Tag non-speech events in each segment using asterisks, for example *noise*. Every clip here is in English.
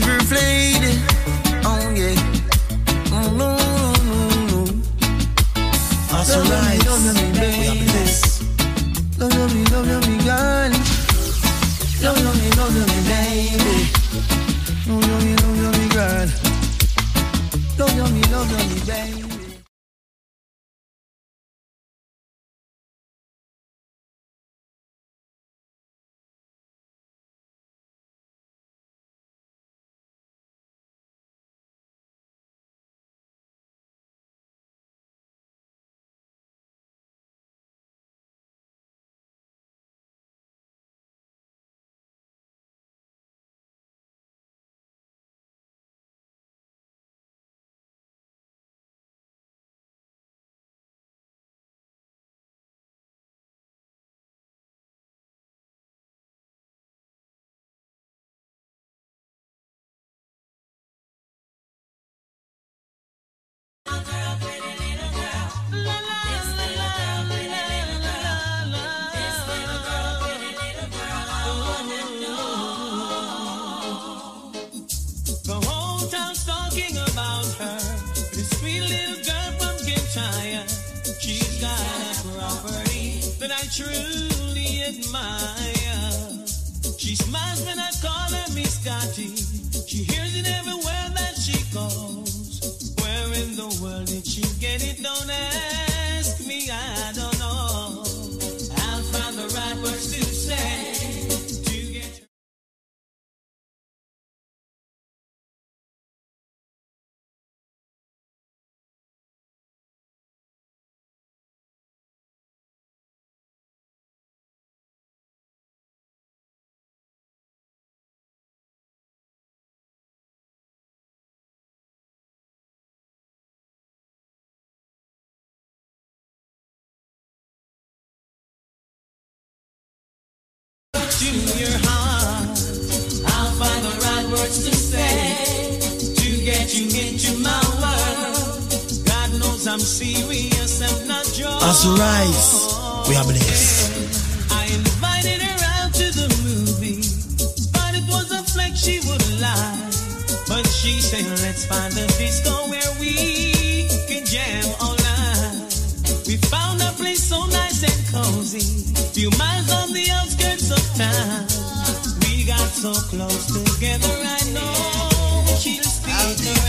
River flayed. Oh yeah. Oh no, no, no, no. Hustle Love me, love me, baby. Love me, love me, girl. Love me, love me, baby. Love me, love me, girl. Love me, love me, baby. Scotty. She hears it everywhere that she goes. Where in the world did she get it? Don't ask I'll find the right words to say to get you into my world. God knows I'm serious, I'm not joking. Hustle rise. We are blessed. I invited her out to the movie, but it was a flex she would lie. But she said, let's find a disco where we so close together, I know she'll stick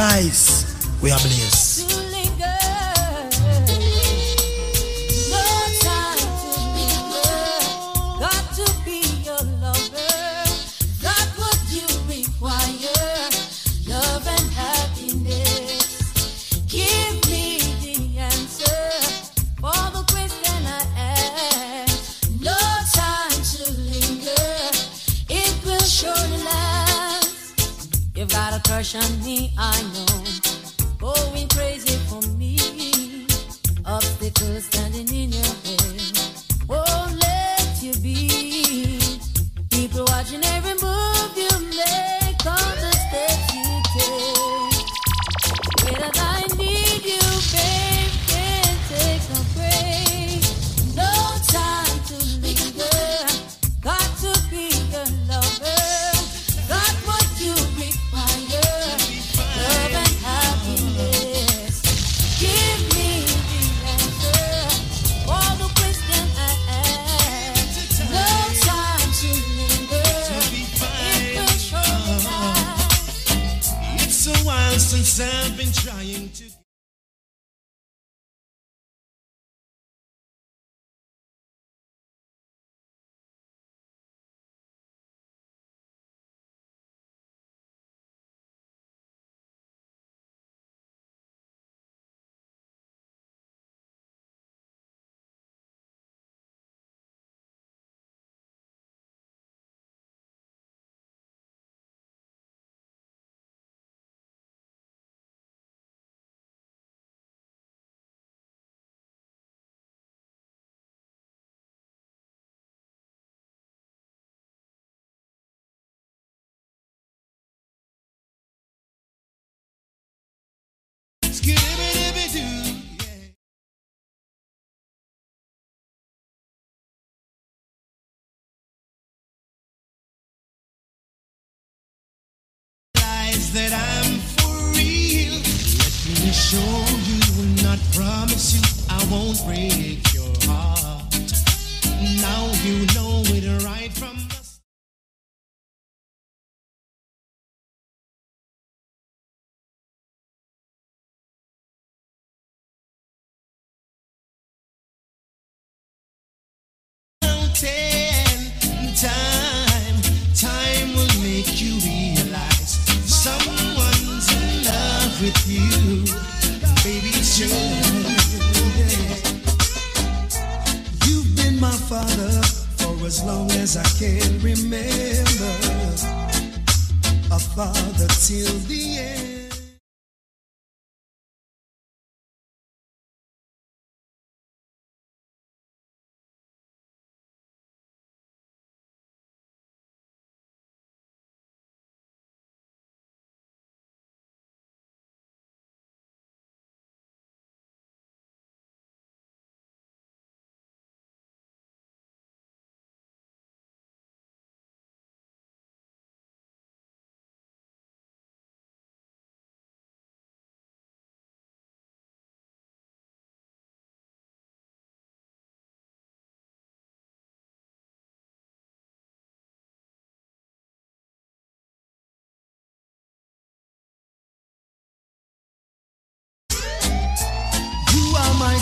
Rise. We are blessed. I know. Oh, Going crazy for me. Obstacles standing in your way. That I'm for real. Let me show you, not promise you, I won't break your heart. Now you know Baby, it's. You've been my father for as long as I can remember. A father till the end.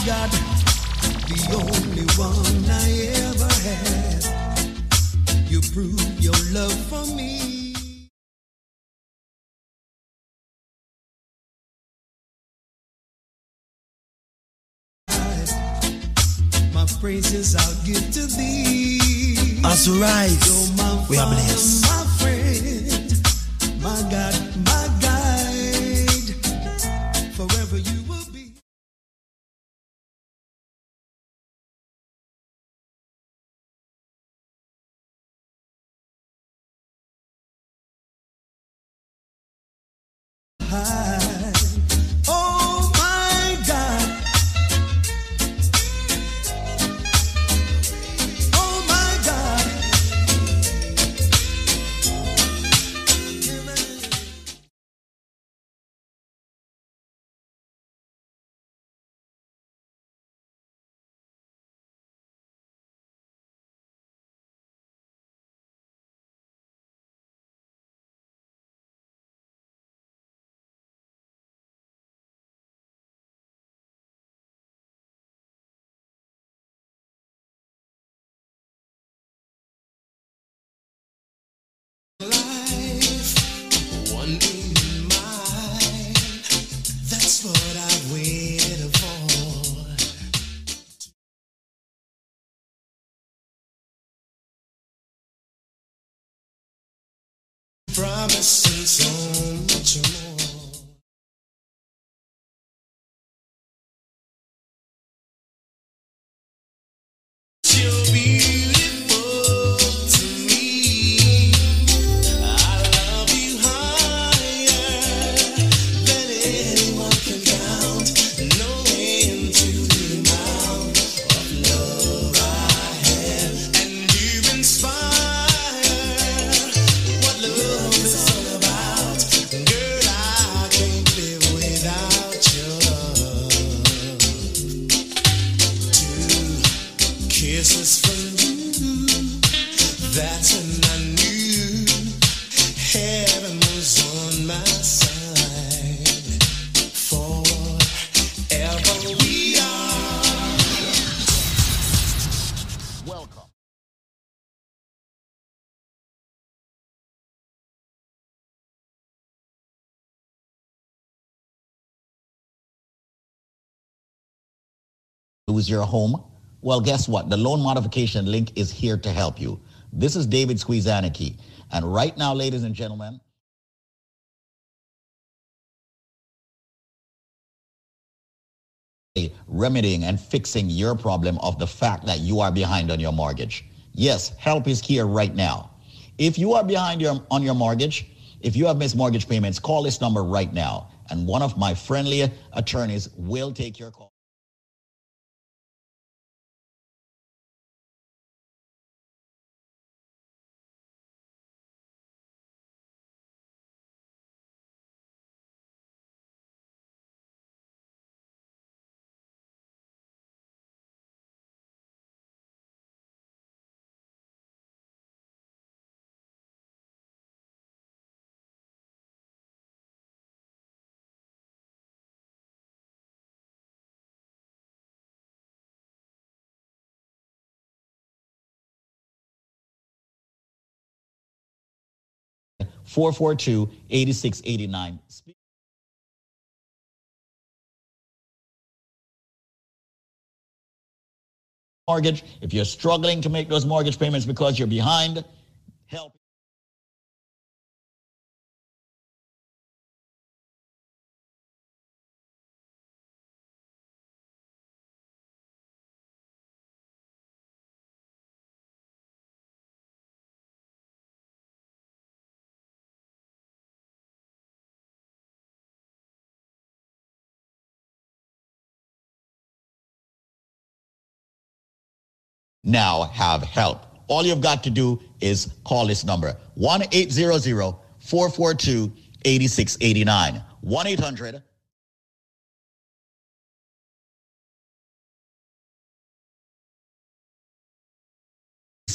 God, the only one I ever had. You prove your love for me. My praises I'll give to thee. As we rise, we are blessed. My friend, my God, promising so much more. Lose your home? Well, guess what? The loan modification link is here to help you. This is David Squeezaniki. And right now, ladies and gentlemen, remedying and fixing your problem of the fact that you are behind on your mortgage. Yes, help is here right now. If you are behind your, on your mortgage, if you have missed mortgage payments, call this number right now. And one of my friendly attorneys will take your call. Four four two eighty six eighty nine. Mortgage, if you're struggling to make those mortgage payments because you're behind, help. Now have help. All you've got to do is call this number 1 800 442 8689. 1 800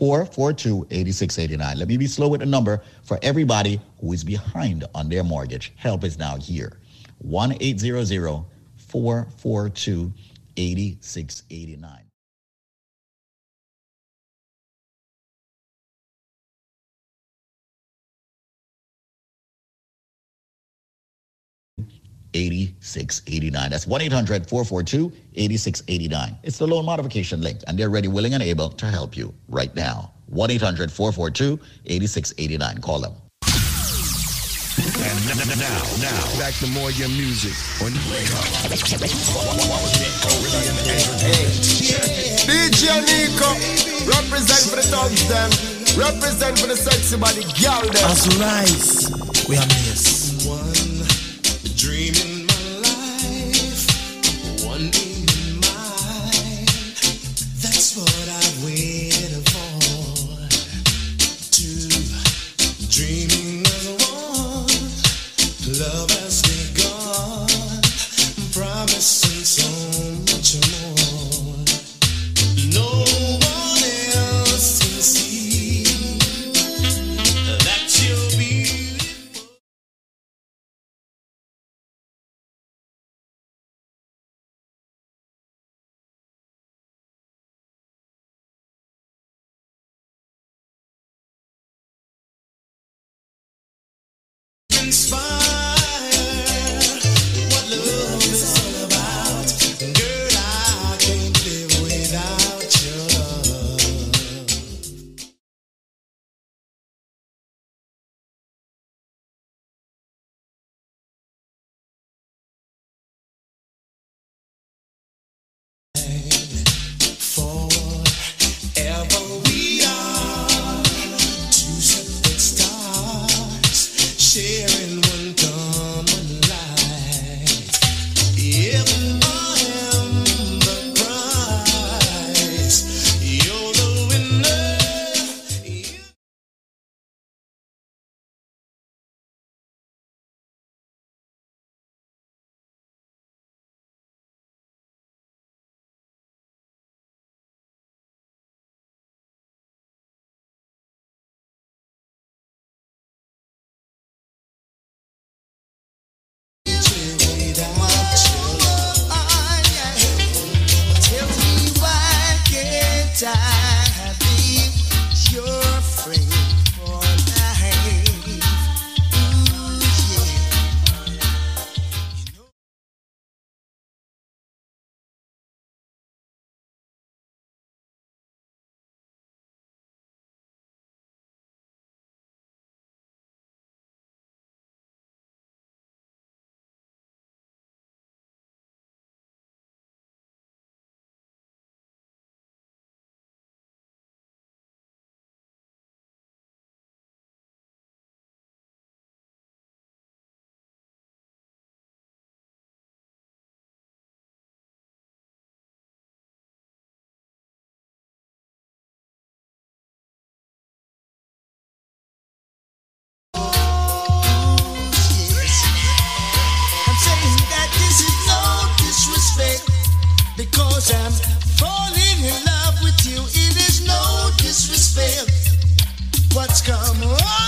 442 8689. Let me be slow with the number for everybody who is behind on their mortgage. Help is now here. 1 800 442 8689. Eighty-six eighty-nine. That's 1 800 442 8689. It's the loan modification link, and they're ready, willing, and able to help you right now. 1 800 442 8689. Call them. And n- n- now, now, back to more your music on DJ Nico, represent for the thugs them, represent for the sexy body girl them. As we rise, we are blessed. One dream Because I'm falling in love with you. It is no disrespect. What's come over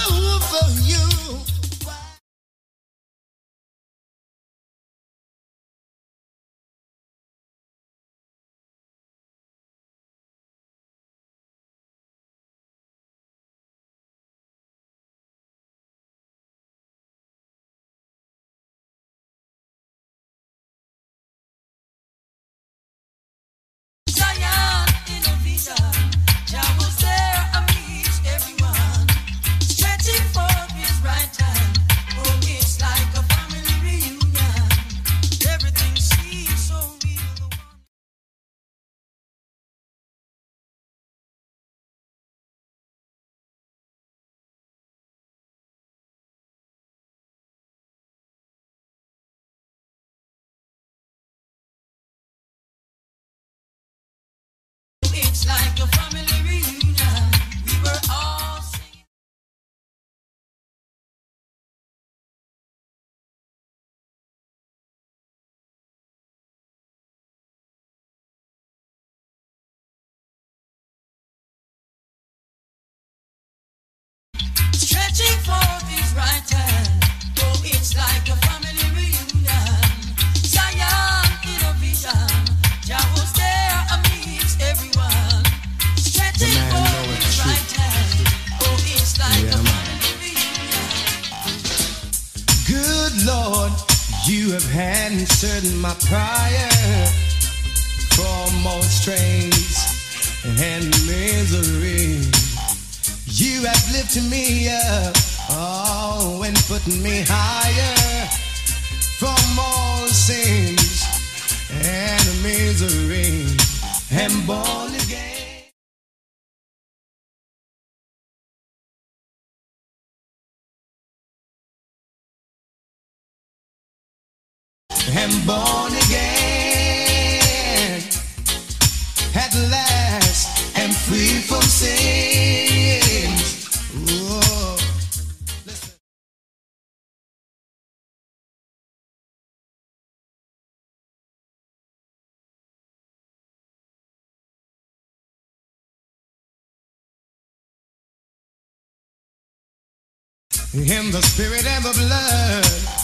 my prayer from all strains and misery. You have lifted me up, oh, and put me higher from all sins and misery. And born In the spirit and the blood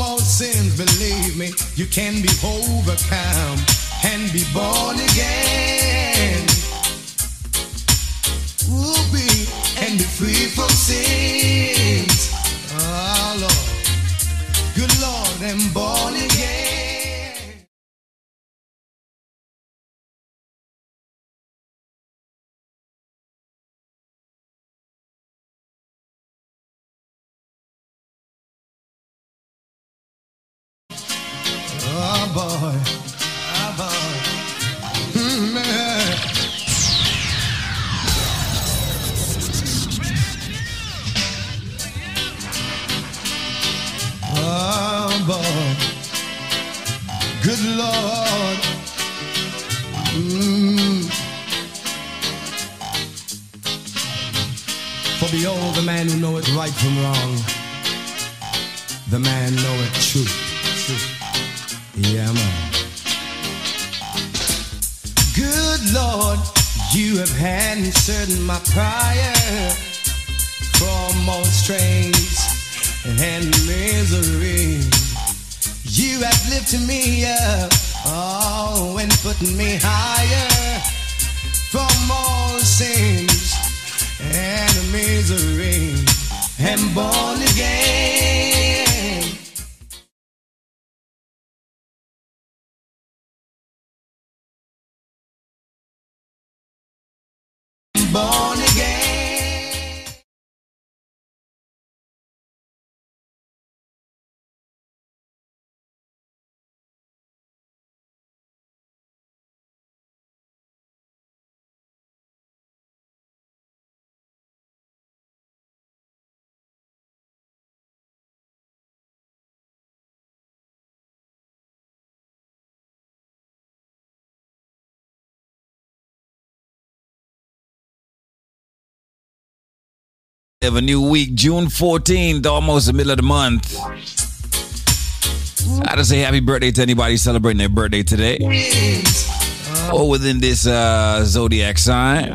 all sins, believe me, you can be overcome and be born again. We'll be and be free from sins. Ah, oh, Lord. Good Lord, and born again. Have a new week, June 14th, almost the middle of the month. I just say happy birthday to anybody celebrating their birthday today. Or within this uh, zodiac sign.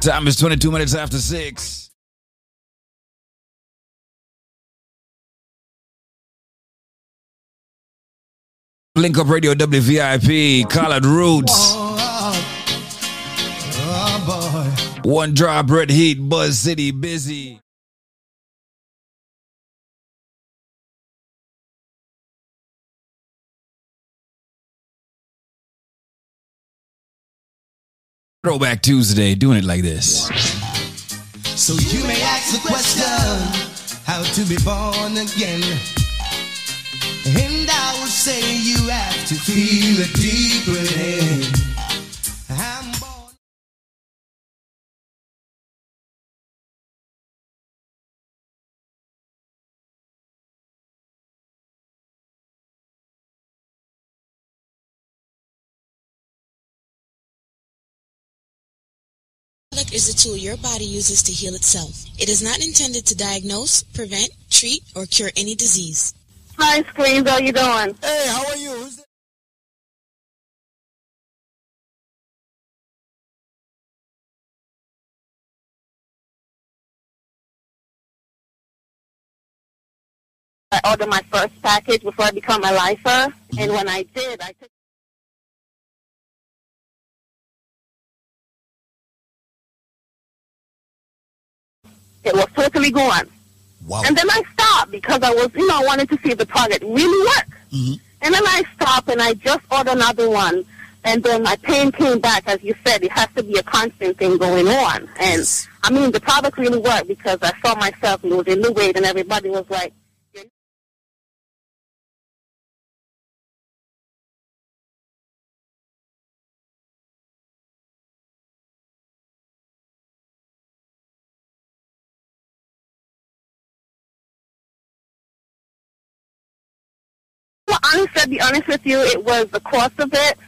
Time is 22 minutes after 6. Link Up Radio WVIP, Collard Roots. One Drop Red Heat, Buzz City, Busy. Throwback Tuesday, doing it like this. So you may ask the question, how to be born again. And I will say you have to feel it deep within. Is a tool your body uses to heal itself. It is not intended to diagnose, prevent, treat, or cure any disease. Hi, Screens. How you doing? Hey, how are you? Who's that? I ordered my first package before I become a lifer, and mm-hmm. when I did, I took. It was totally gone. Wow. And then I stopped because I was, you know, I wanted to see if the product really worked. Mhm. And then I stopped and I just ordered another one. And then my pain came back. As you said, it has to be a constant thing going on. And Yes. I mean, the product really worked because I saw myself losing the weight and everybody was like, Well, honestly, to be honest with you, it was the cost of it.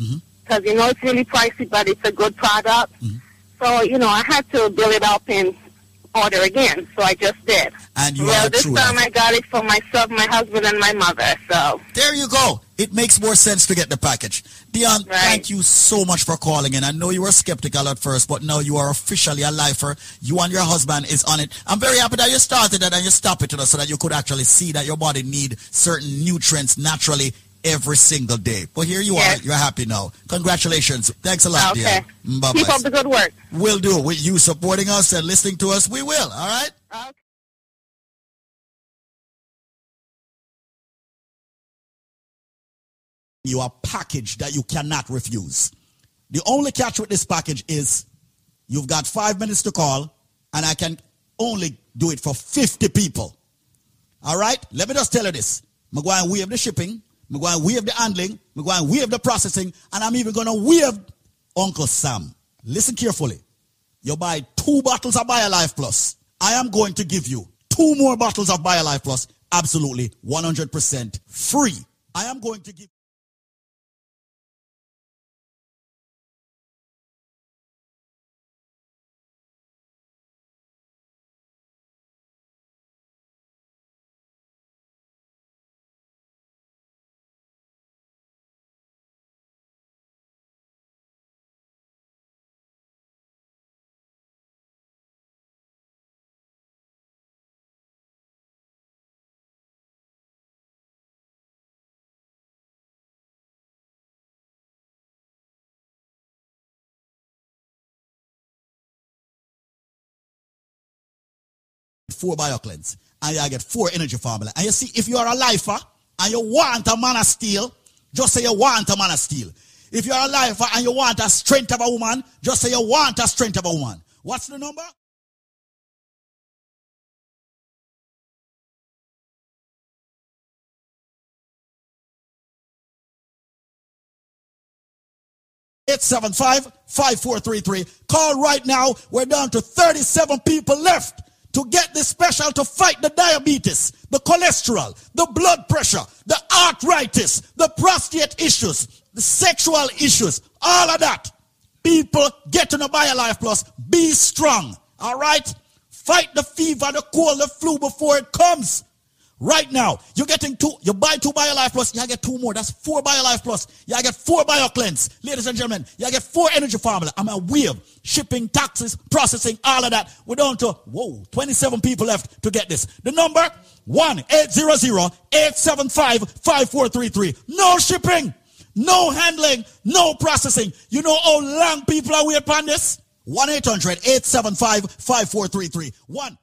Mm-hmm. You know, it's really pricey, but it's a good product. Mm-hmm. So, you know, I had to build it up and order again. So I just did. And you well, this time I got it for myself, my husband, and my mother. So, There you go. It makes more sense to get the package. Dion, thank you so much for calling in. I know you were skeptical at first, but now you are officially a lifer. You and your husband is on it. I'm very happy that you started it and you stopped it so that you could actually see that your body need certain nutrients naturally every single day. But here you Yes. are. You're happy now. Congratulations. Thanks a lot, okay. Dion. Mm, Bye Keep up the good work. We'll do. With you supporting us and listening to us, we will. All right? Okay. You a package that you cannot refuse. The only catch with this package is you've got five minutes to call, and I can only do it for 50 people. All right? Let me just tell you this. I'm going the shipping. I'm going to waive the handling. I'm going to waive the processing. And I'm even going to waive Uncle Sam. Listen carefully. You buy two bottles of BioLife Plus. I am going to give you two more bottles of BioLife Plus absolutely 100% free. I am going to give four BioCleanse and you get four energy formula. And you see, if you are a lifer and you want a man of steel, just say you want a man of steel. If you are a lifer and you want a strength of a woman, just say you want a strength of a woman. What's the number? Eight seven five five four three three. Call right now. We're down to 37 people left to get this special to fight the diabetes, the cholesterol, the blood pressure, the arthritis, the prostate issues, the sexual issues, all of that. People get on a BioLife Plus. Be strong. All right? Fight the fever, the cold, the flu before it comes. Right now, you're getting two, you buy two BioLife Plus, you get two more. That's four BioLife Plus. You get four BioCleanse. Ladies and gentlemen, you get four energy formula. I'm a wave, shipping, taxes, processing, all of that. We're down to, whoa, 27 people left to get this. The number, 1-800-875-5433. No shipping, no handling, no processing. You know how long people are waiting on this? 1-800-875-5433. 1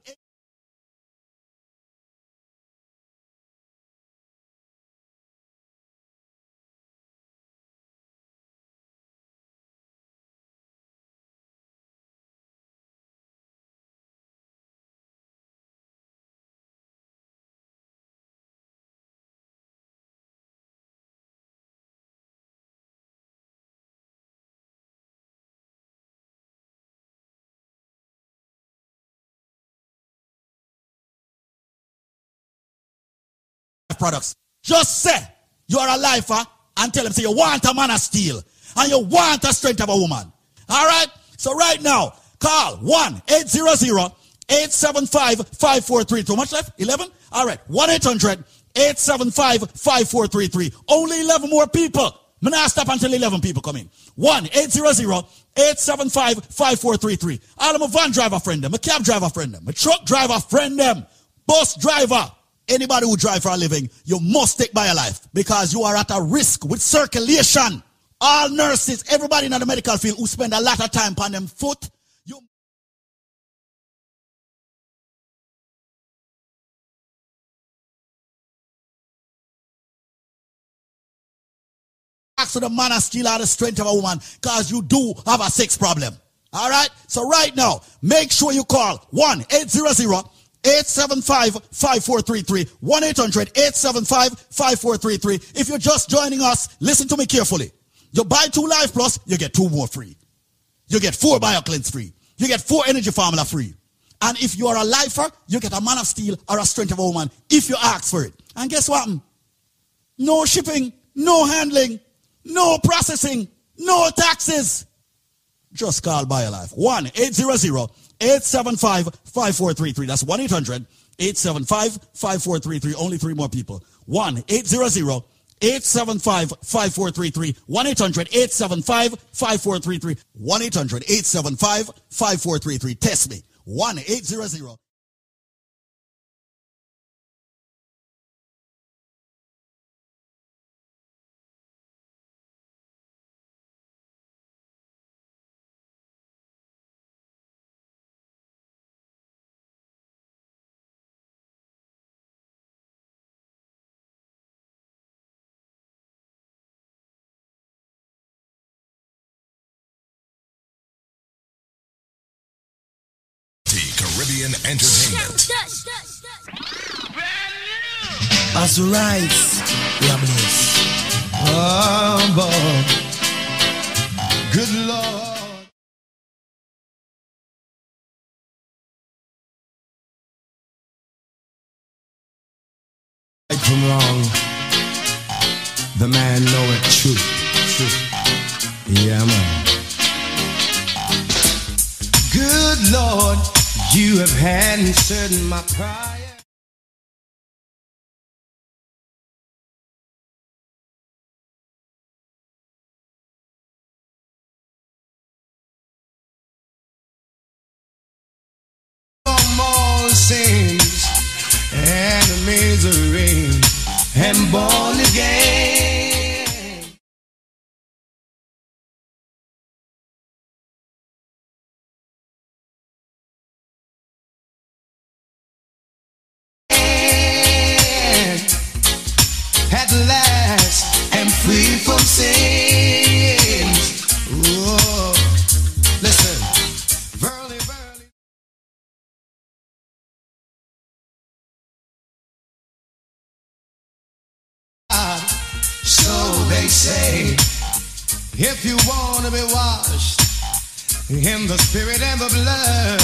products. Just say you are a lifer and tell them, say you want a man of steel and you want a strength of a woman. All right? So right now, call 1-800-875-5433. Too much left? 11? All right. 1-800-875-5433. Only 11 more people. I'm not stop until 11 people come in. 1-800-875-5433. All of my van driver friend them, my cab driver friend them, my truck driver friend them, bus driver, Anybody who drive for a living, you must take BioLife because you are at a risk with circulation. All nurses, everybody in the medical field who spend a lot of time on them foot, for the man of steel or the strength of a woman because you do have a sex problem. All right? So right now, make sure you call 1-800 875-5433. 1-800-875-5433. If you're just joining us, listen to me carefully. You buy two Life Plus, you get two more free. You get four BioCleanse free. You get four Energy Formula free. And if you are a lifer, you get a man of steel or a strength of a woman if you ask for it. And guess what? No shipping, no handling, no processing, no taxes. Just call BioLife. 1-800-875-5433. That's 1-800-875-5433. Only three more people. 1-800-875-5433. 1-800-875-5433. 1-800-875-5433. Test me. 1-800- Caribbean Entertainment. As rights. Oh, boy. Good Lord. Have answered my prayer. Say, if you want to be washed in the spirit and the blood,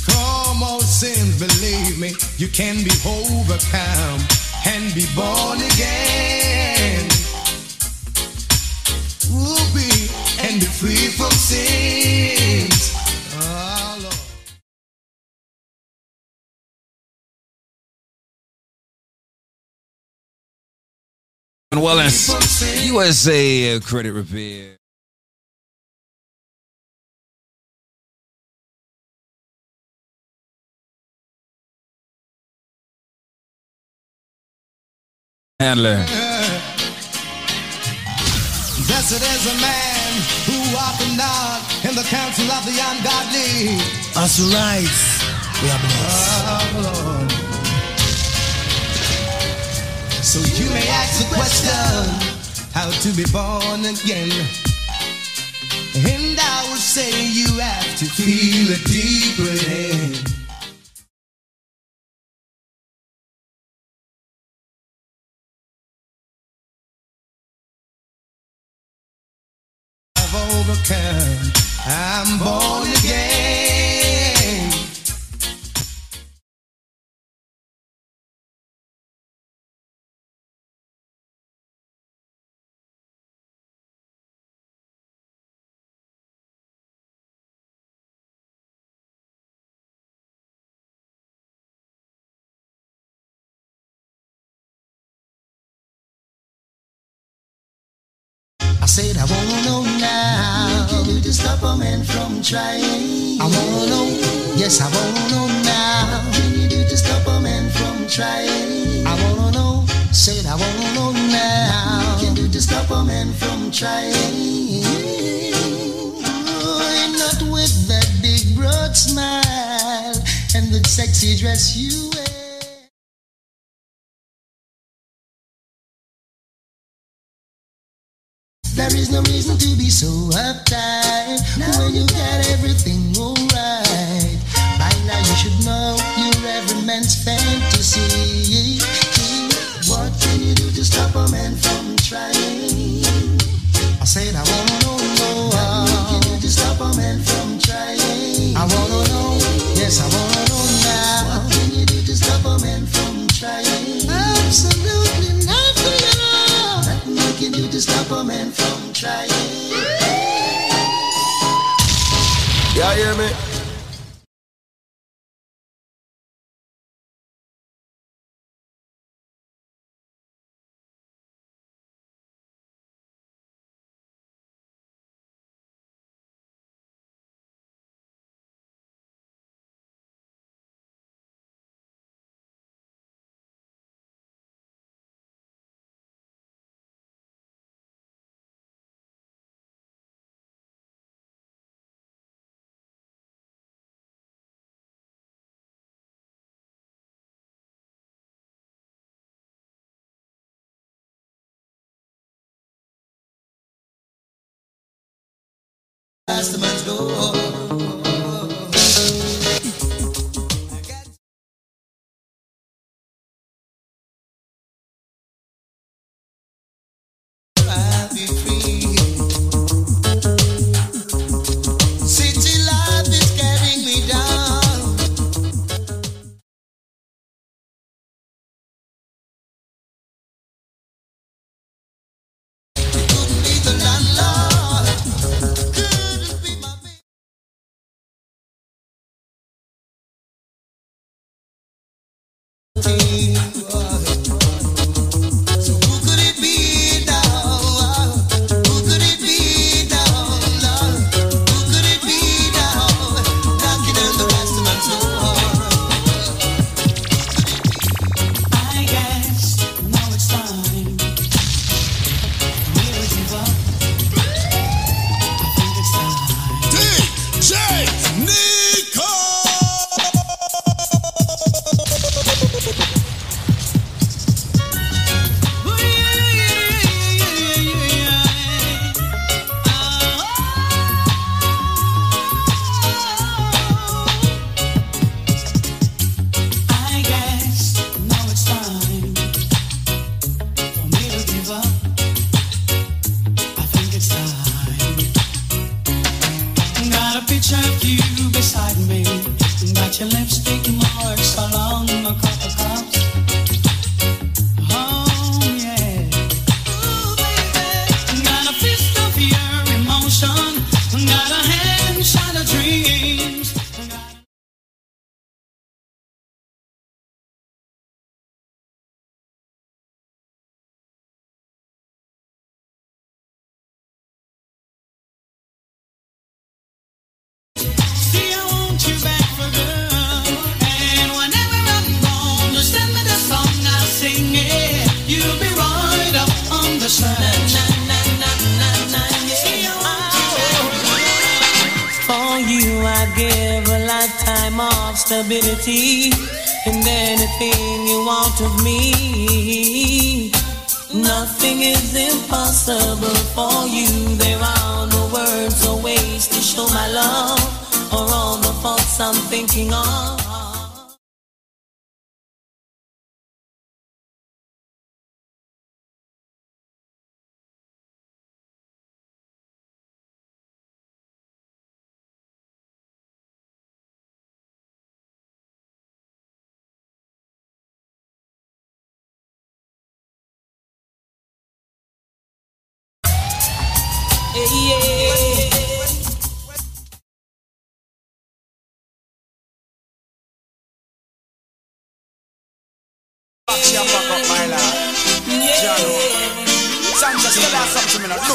from all sins, believe me, you can be overcome and be born again. Be and be free from sins. And Wellness, USA uh, Credit Repair. Handler. Blessed is a man who walketh not in the counsel of the ungodly. That's right. We are blessed. Oh, Lord. So you may ask the question, how to be born again. And I will say you have to feel it deep within. I've overcome. I'm born again. Said I wanna know now. Can you to stop a man from trying? I wanna know. Yes, I wanna know now. Can you do to stop a man from trying? I wanna know. Said I wanna know now. Can you do to stop a man from trying? Oh, not with that big broad smile and the sexy dress you There is no reason to be so uptight when you got everything alright. By now you should know you're every man's fantasy. What can you do to stop a man from trying? I said I wanna know, know what can you do to stop a man from trying? I wanna know, yes I wanna man from trying. Y'all hear me? The man's door. Impossible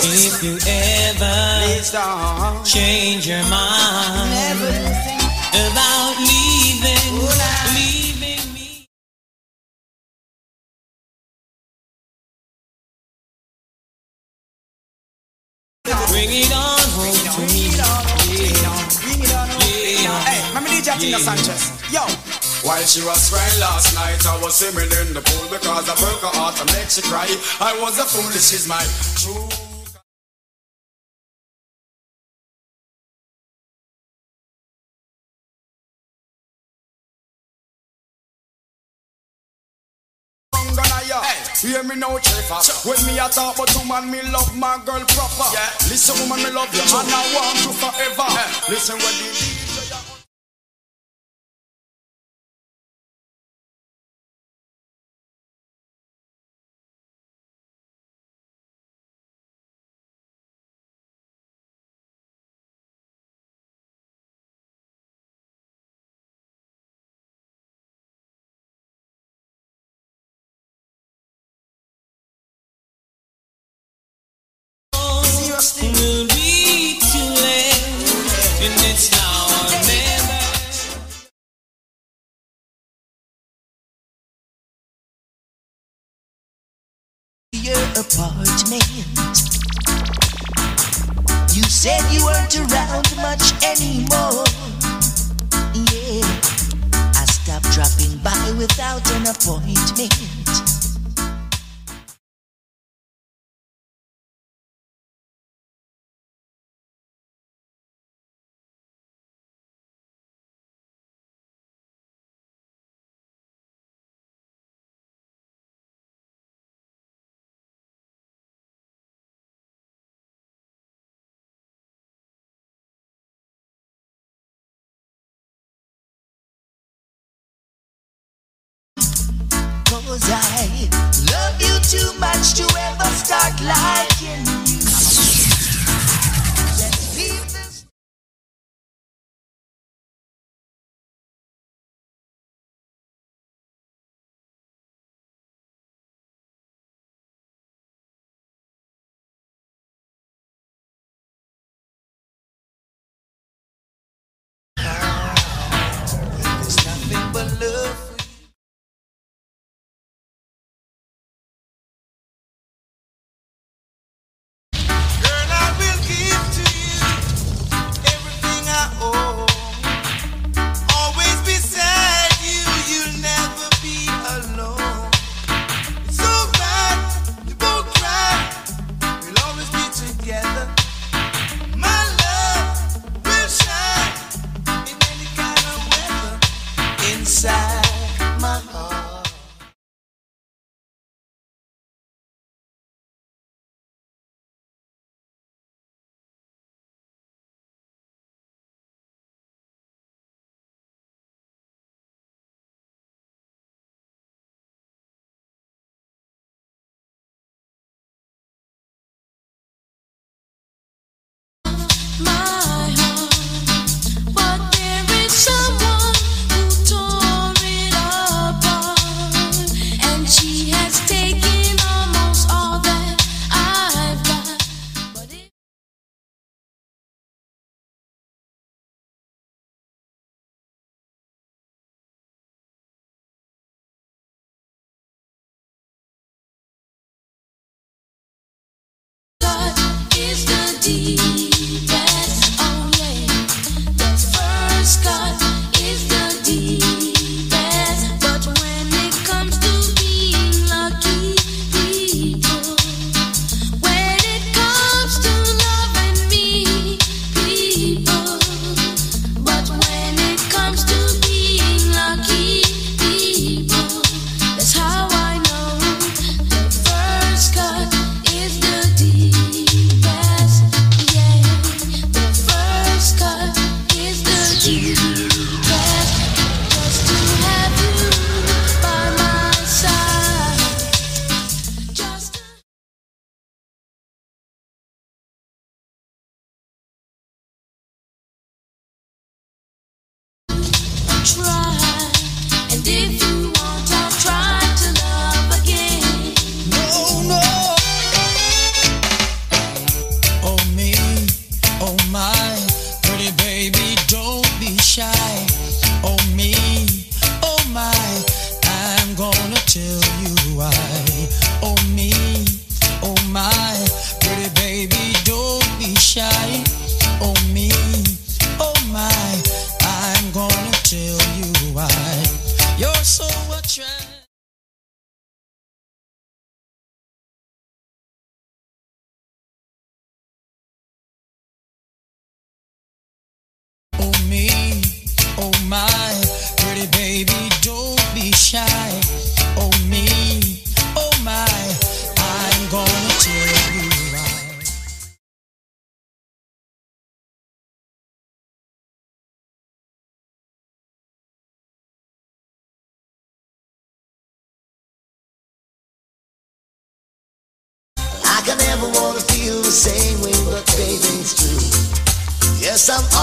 If you ever change your mind about leaving, leaving me. Bring it on home to me. Bring it on home. Hey, remember DJ Tina Sanchez? Yo. While she was crying last night, I was swimming in the pool because I broke her heart and made she cry. I was a fool, she's my true. Hear me now, Trevor. When me a talk about woman, me love my girl proper. Listen, woman, me love you, and I want you forever. Listen, when the apartment. You said you weren't around much anymore. Yeah, I stopped dropping by without an appointment. Too much to ever start liking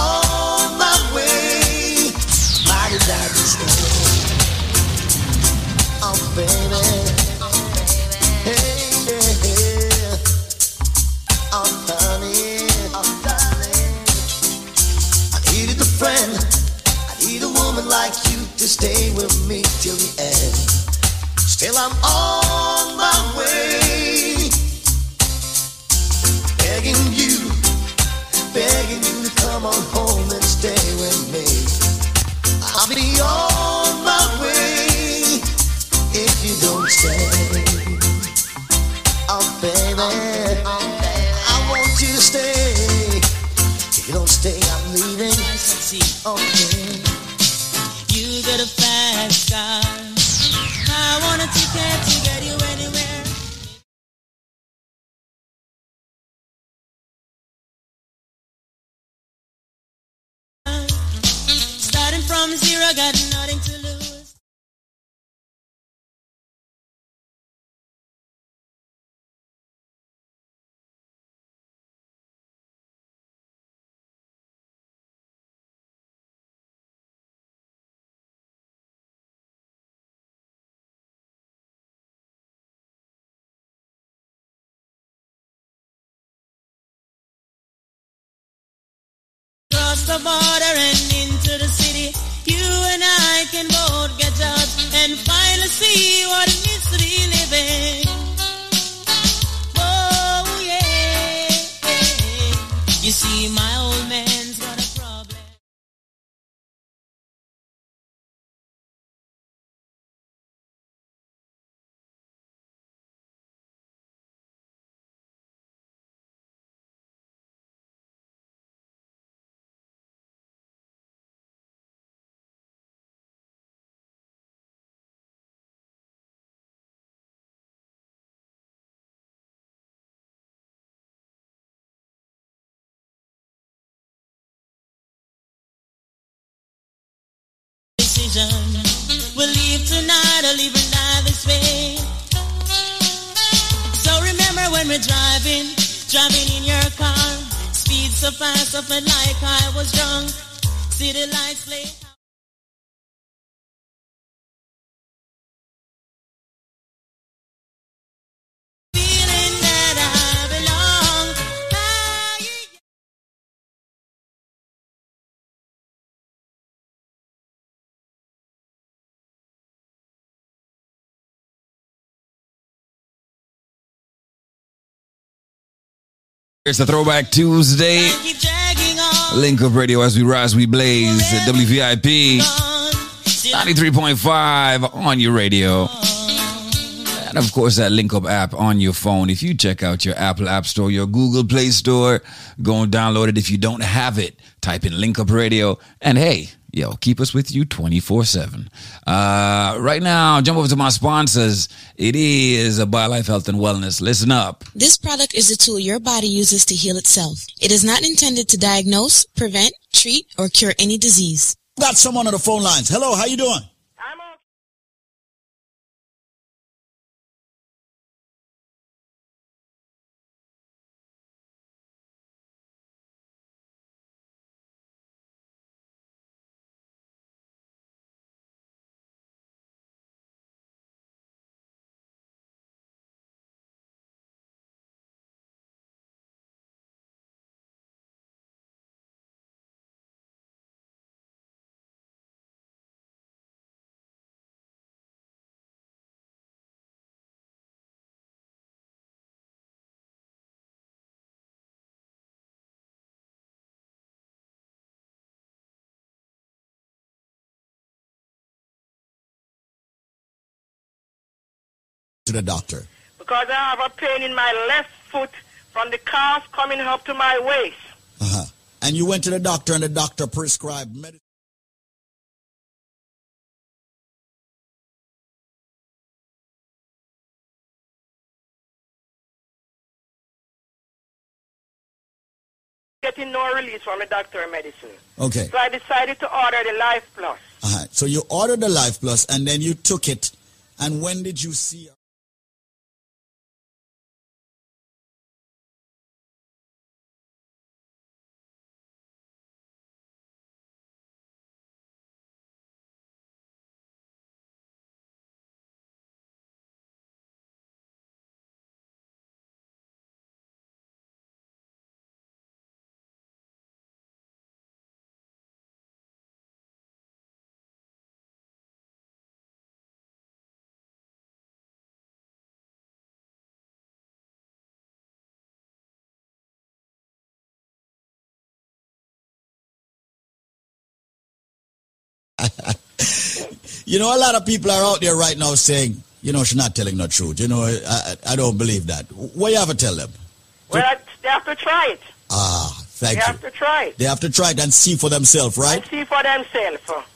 on my way. My desire. Oh, baby. Hey, yeah. Oh, honey. Oh, I a friend. I need a woman like you to stay with me till the end. Still, I'm on my way. the border and into the city. You and I can both get jobs and finally see what it means to be living. We'll leave tonight or leave tonight this way. So remember when we're driving, driving in your car. Speed so fast, I felt like I was drunk. City lights flame. It's a Throwback Tuesday. Link up radio as we rise, we blaze. At WVIP 93.5 on your radio. And of course, that Link Up app on your phone. If you check out your Apple App Store, your Google Play Store, go and download it. If you don't have it, type in Link Up Radio. And hey, yo, keep us with you 24 7. Uh, right now, jump over to my sponsors. It is a BioLife Health and Wellness. Listen up. This product is a tool your body uses to heal itself. It is not intended to diagnose, prevent, treat, or cure any disease. Got someone on the phone lines. Hello, how you doing? To the doctor. because I have a pain in my left foot from the calf coming up to my waist. Uh-huh. And you went to the doctor and the doctor prescribed medicine. Getting no release from the doctor of medicine. Okay. So I decided to order the Life Plus. Uh-huh. So you ordered the Life Plus and then you took it. And when did you see You know, a lot of people are out there right now saying, you know, she's not telling the truth. You know, I, I, don't believe that. What do you have to tell them? Well, I, they have to try it. Ah, thank they you. They have to try it. They have to try it and see for themselves, right? And see for themselves.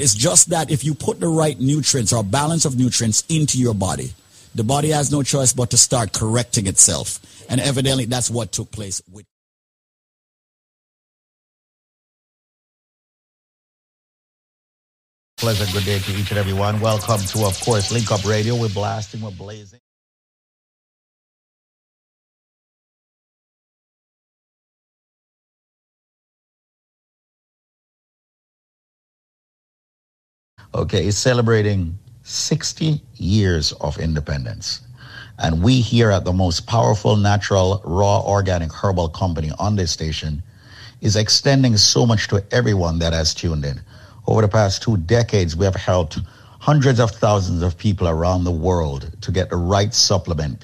It's just that if you put the right nutrients or balance of nutrients into your body, the body has no choice but to start correcting itself. And evidently that's what took place with Pleasant good day to each and everyone. Welcome to, of course, Link Up Radio. We're blasting, we're blazing. Okay, is celebrating 60 years of independence. And we here at the most powerful natural, raw, organic herbal company on this station is extending so much to everyone that has tuned in. Over the past two decades, we have helped hundreds of thousands of people around the world to get the right supplement.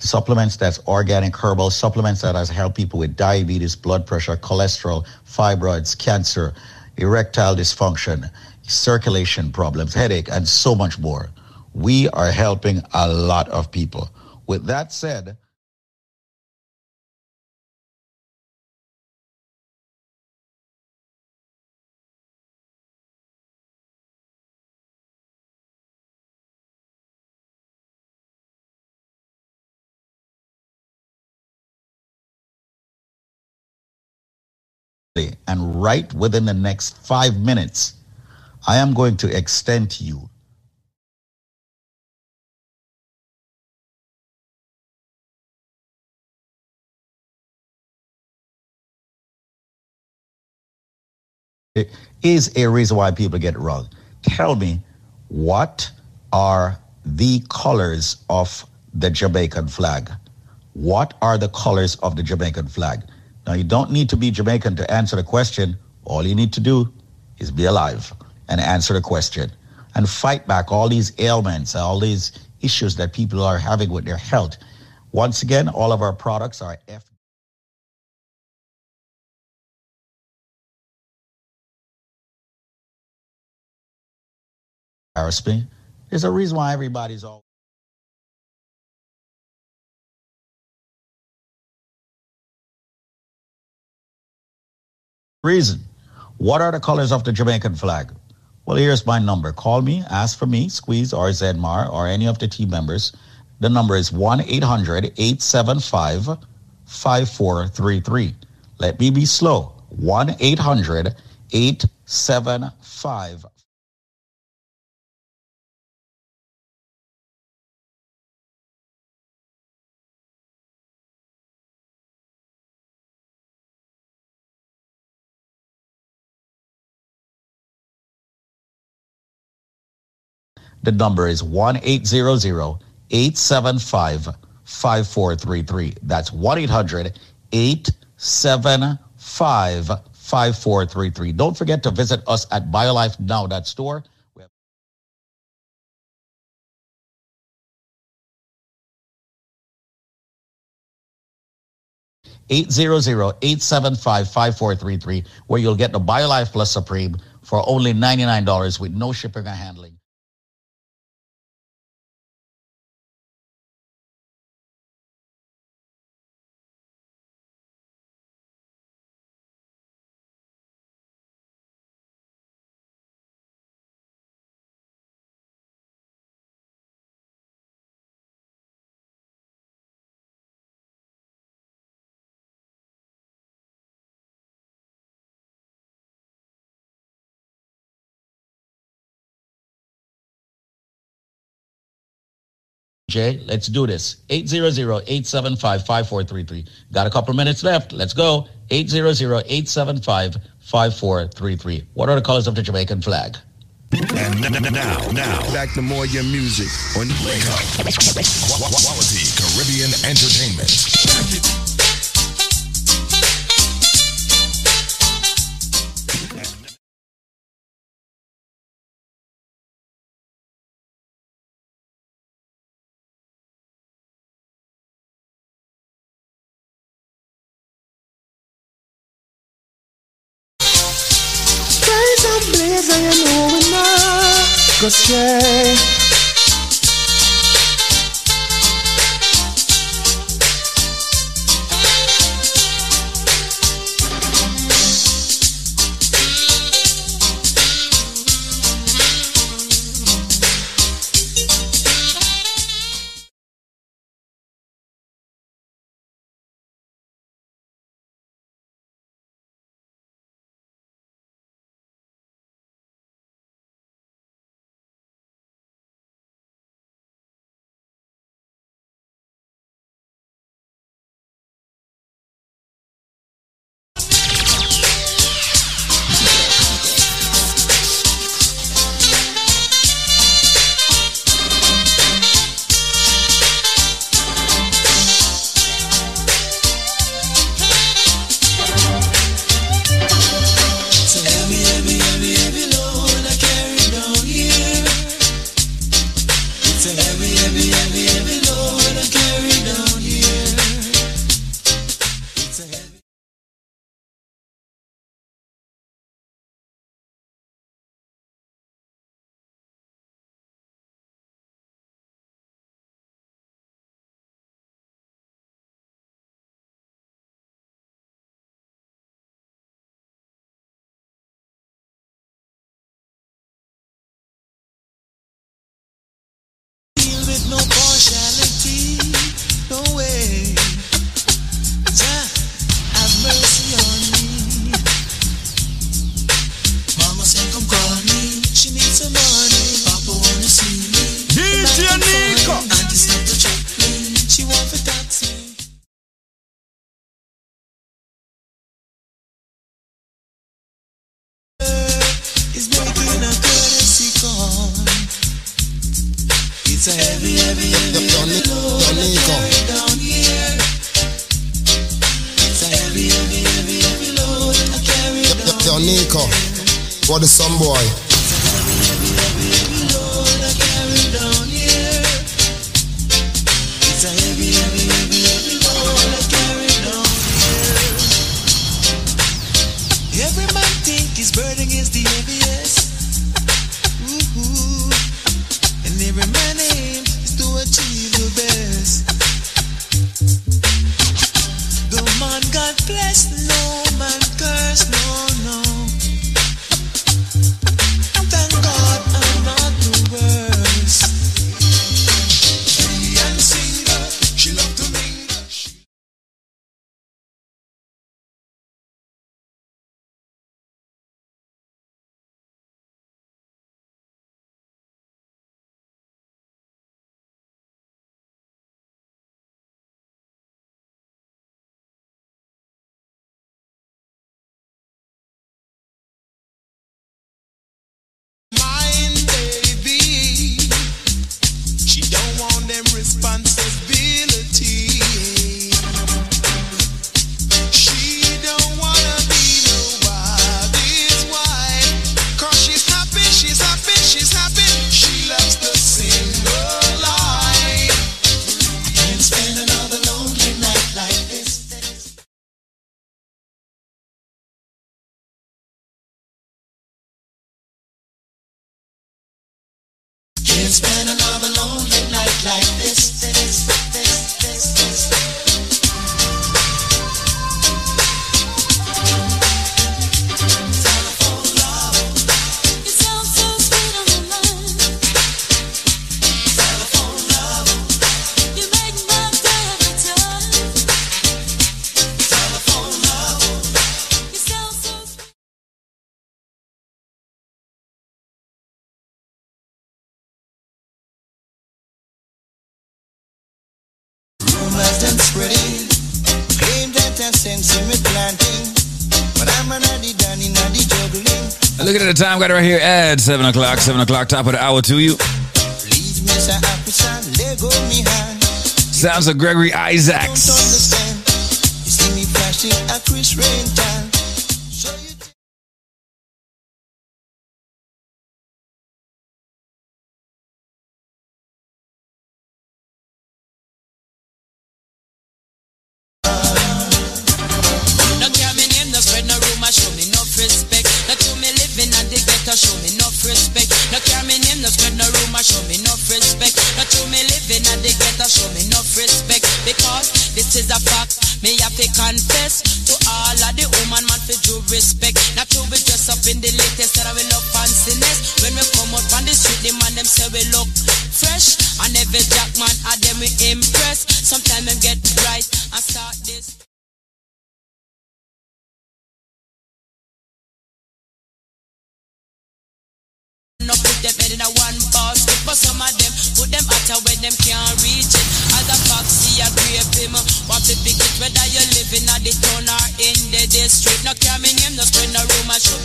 Supplements that's organic herbal, supplements that has helped people with diabetes, blood pressure, cholesterol, fibroids, cancer, erectile dysfunction, circulation problems, headache, and so much more. We are helping a lot of people. With that said, and right within the next five minutes, I am going to extend to you is a reason why people get it wrong. Tell me, what are the colors of the Jamaican flag? What are the colors of the Jamaican flag? Now, you don't need to be Jamaican to answer the question. All you need to do is be alive and answer the question and fight back all these ailments, all these issues that people are having with their health. Once again, all of our products are F. There's a reason why everybody's all. Reason. What are the colors of the Jamaican flag? Well, here's my number. Call me, ask for me, Squeeze or Zedmar or any of the team members. The number is 1 800 875 5433. Let me be slow. 1 800 875 The number is 1 875 5433. That's 1 800 875 5433. Don't forget to visit us at BioLifeNow.store. Eight zero zero eight seven five five four three three, where you'll get the BioLife Plus Supreme for only ninety nine dollars with no shipping or handling. Jay, let's do this. 800-875-5433. Got a couple minutes left. Let's go. 800-875-5433. What are the colors of the Jamaican flag? And n- n- now, now, back to more of your music on Wake Up. Quality Caribbean Entertainment. Not Heavy, heavy, heavy, heavy load I carry down here. A heavy, heavy, heavy, heavy load I carry down Nico, what is some boy? Man God bless, no man curse, no, no. Juggling. Look at the time, got it right here at 7 o'clock. 7 o'clock, top of the hour to you. Sounds of Gregory Isaacs. Show me no respect. No to me living at the ghetto, show me no respect. Because this is a fact, me have to confess to all of the woman man for due respect. Not to be dressed up in the latest that I will look fanciness. When we come out on the street, the man them say we look fresh. And every jack man, I them we impress. Sometimes them get right and start this. No put them head in a one basket, but some of them put them out where them can't reach it. As a foxy, a grape him. Want to pick it whether you're living at the town or in the district. No care me name, no spread no rumor, show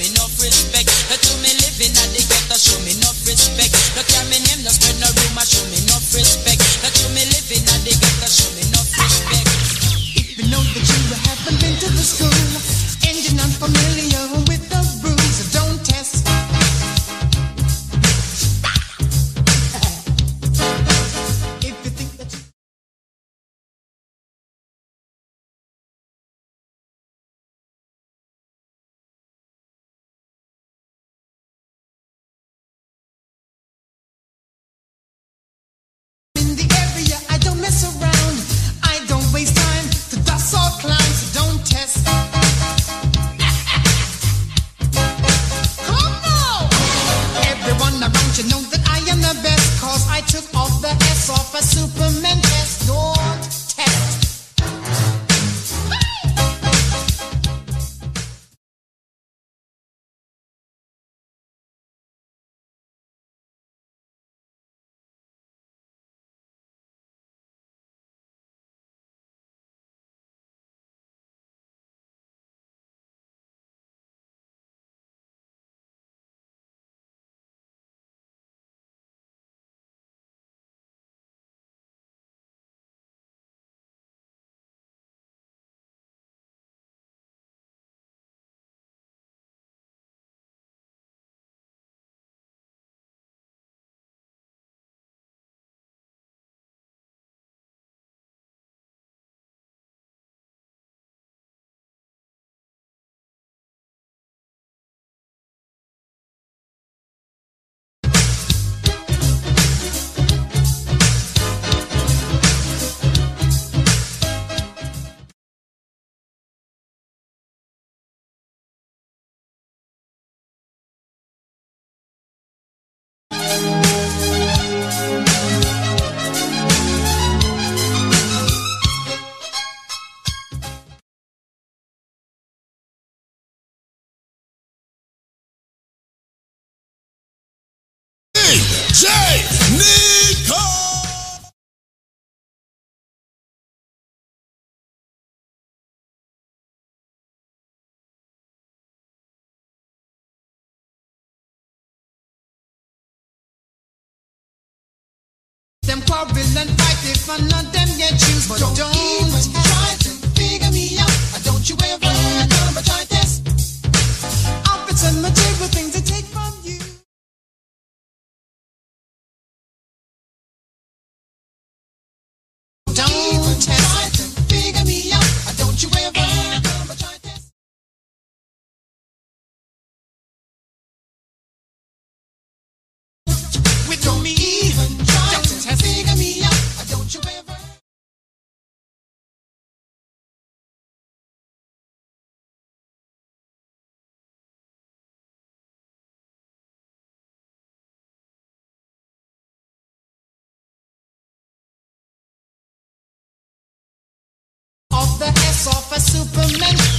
them quarrel and fight if none of them get used. But don't, don't even try to figure me out. Don't you ever. Superman.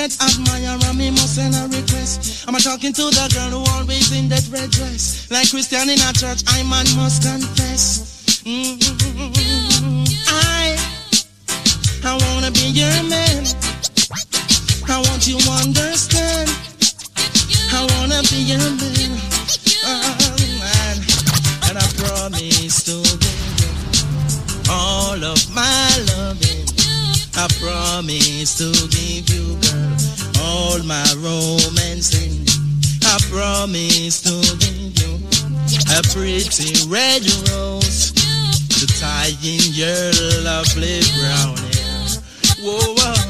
Admire me must send a request. I'm a talking to the girl who always in that red dress. Like Christian in a church, I man must confess. Mm-hmm. I, I wanna be your man. I want you to understand. I wanna be your man. Man. And I promise to give you all of my loving. I promise to give you, all my romancing. I promise to give you a pretty red rose to tie in your lovely brown hair. Whoa, whoa.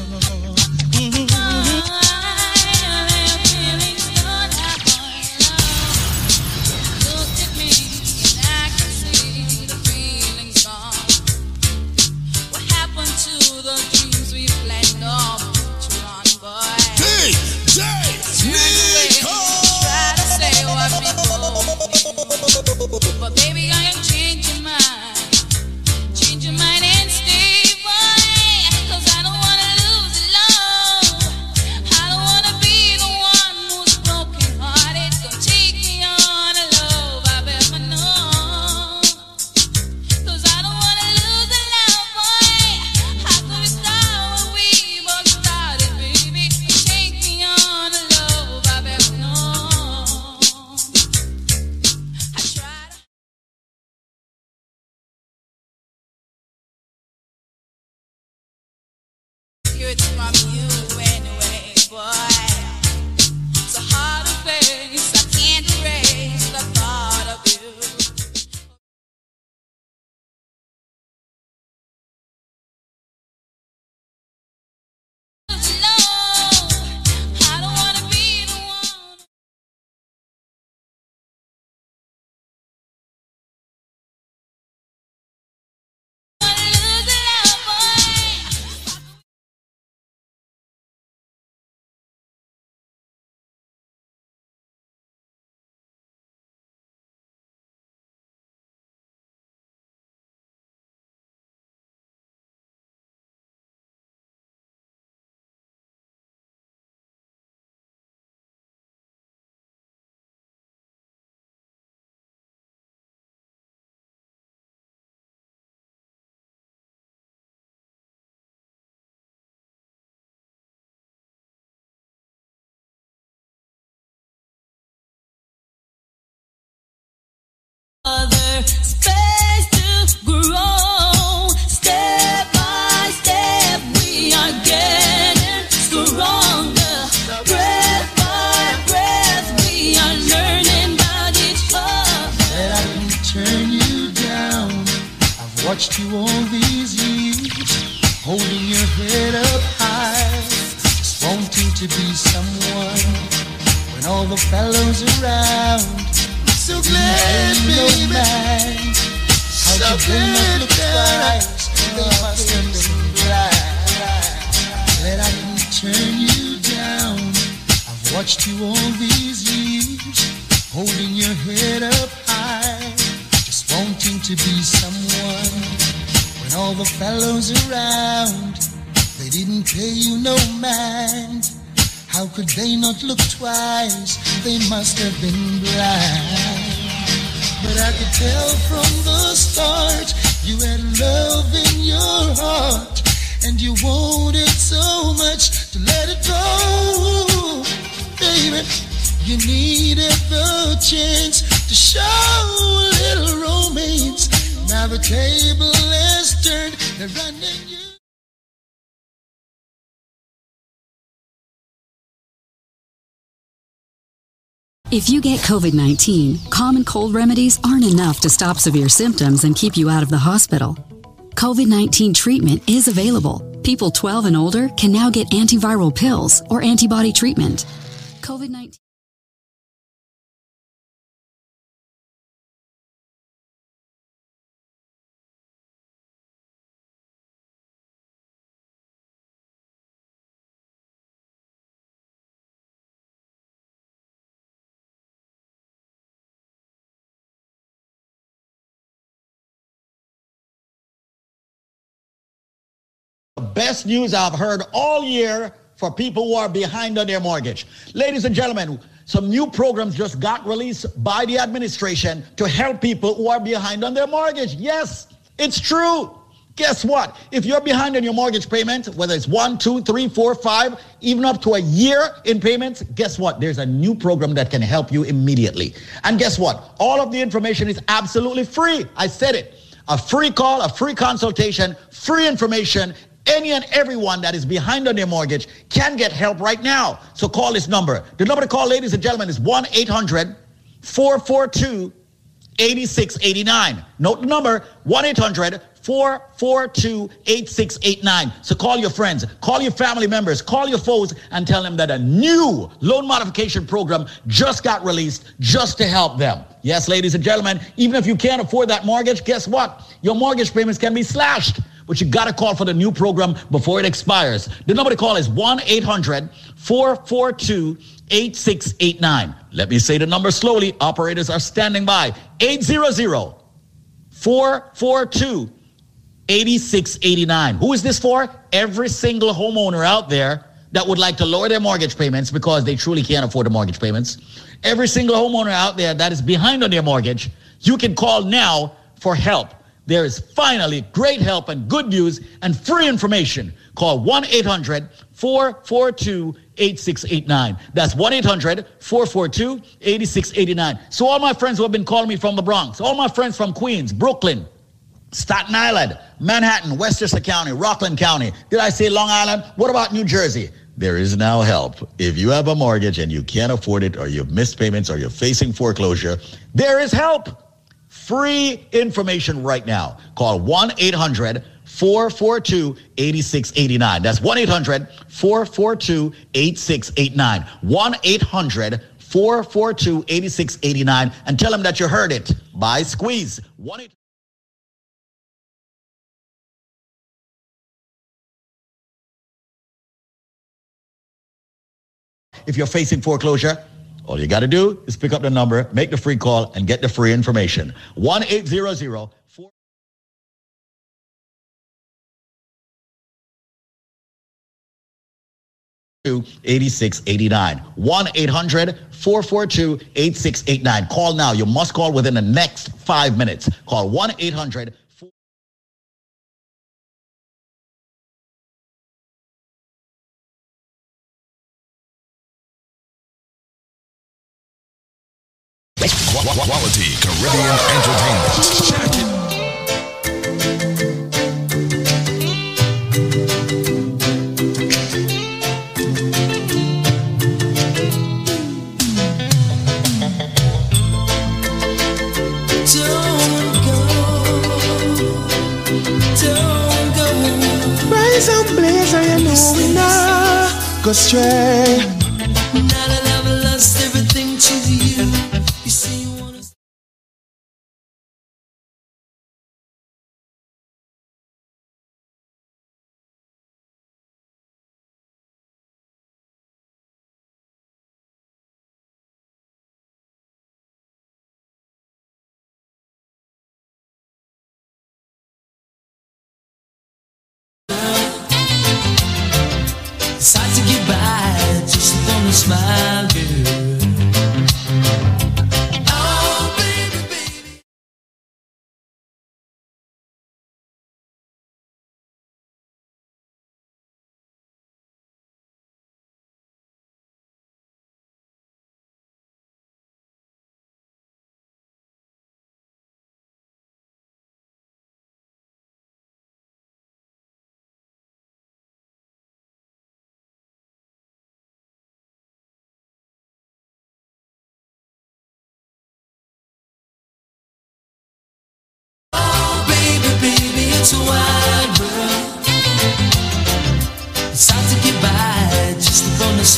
Watched you all these years, holding your head up high, just wanting to be someone when all the fellows around. So glad, baby. So could they not look glad. twice? They must have been blind. That I can turn you down. I've watched you all these years, holding your head up high, just wanting to be someone. When all the fellows around, they didn't pay you no mind. How could they not look twice? They must have been blind. But I could tell from the start you had love in your heart, and you wanted so much to let it go, baby. You needed the chance to show a little romance. Now the table has turned, they're running you. If you get COVID 19, common cold remedies aren't enough to stop severe symptoms and keep you out of the hospital. COVID 19 treatment is available. People 12 and older can now get antiviral pills or antibody treatment. COVID 19. Best news I've heard all year for people who are behind on their mortgage. Ladies and gentlemen, some new programs just got released by the administration to help people who are behind on their mortgage. Yes, it's true. Guess what? If you're behind on your mortgage payment, whether it's one, two, three, four, five, even up to a year in payments, guess what? There's a new program that can help you immediately. And guess what? All of the information is absolutely free. I said it. A free call, a free consultation, free information. Any and everyone that is behind on their mortgage can get help right now. So call this number. The number to call, ladies and gentlemen, is 1 800 442 8689. Note the number 1 800 442 8689. So call your friends, call your family members, call your foes, and tell them that a new loan modification program just got released just to help them. Yes, ladies and gentlemen, even if you can't afford that mortgage, guess what? Your mortgage payments can be slashed. But you got to call for the new program before it expires. The number to call is 1 800 442 8689. Let me say the number slowly. Operators are standing by. 800 442 8689. Who is this for? Every single homeowner out there that would like to lower their mortgage payments because they truly can't afford the mortgage payments. Every single homeowner out there that is behind on their mortgage, you can call now for help. There is finally great help and good news and free information. Call 1 800 442 8689. That's 1 800 442 8689. So, all my friends who have been calling me from the Bronx, all my friends from Queens, Brooklyn, Staten Island, Manhattan, Westchester County, Rockland County. Did I say Long Island? What about New Jersey? There is now help. If you have a mortgage and you can't afford it, or you've missed payments, or you're facing foreclosure, there is help. Free information right now. Call 1 800 442 8689. That's 1 800 442 8689. 1 800 442 8689. And tell them that you heard it by Squeeze. 1 If you're facing foreclosure, all you got to do is pick up the number, make the free call, and get the free information. 1 800 8689 1 800 442 8689 call now. You must call within the next five minutes. Call 1 Quality Caribbean entertainment. Don't go, don't go. Rise smile,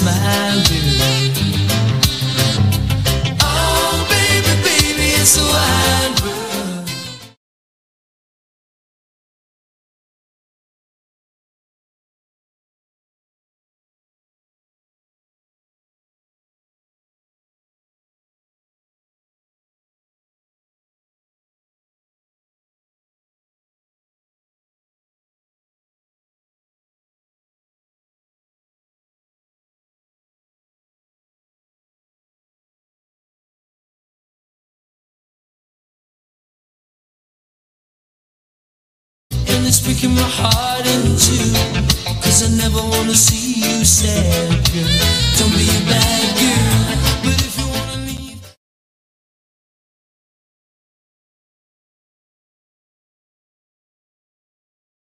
smile. It's breaking my heart in two. Cause I never wanna see you sad, girl. Don't be a bad girl. But if you wanna leave,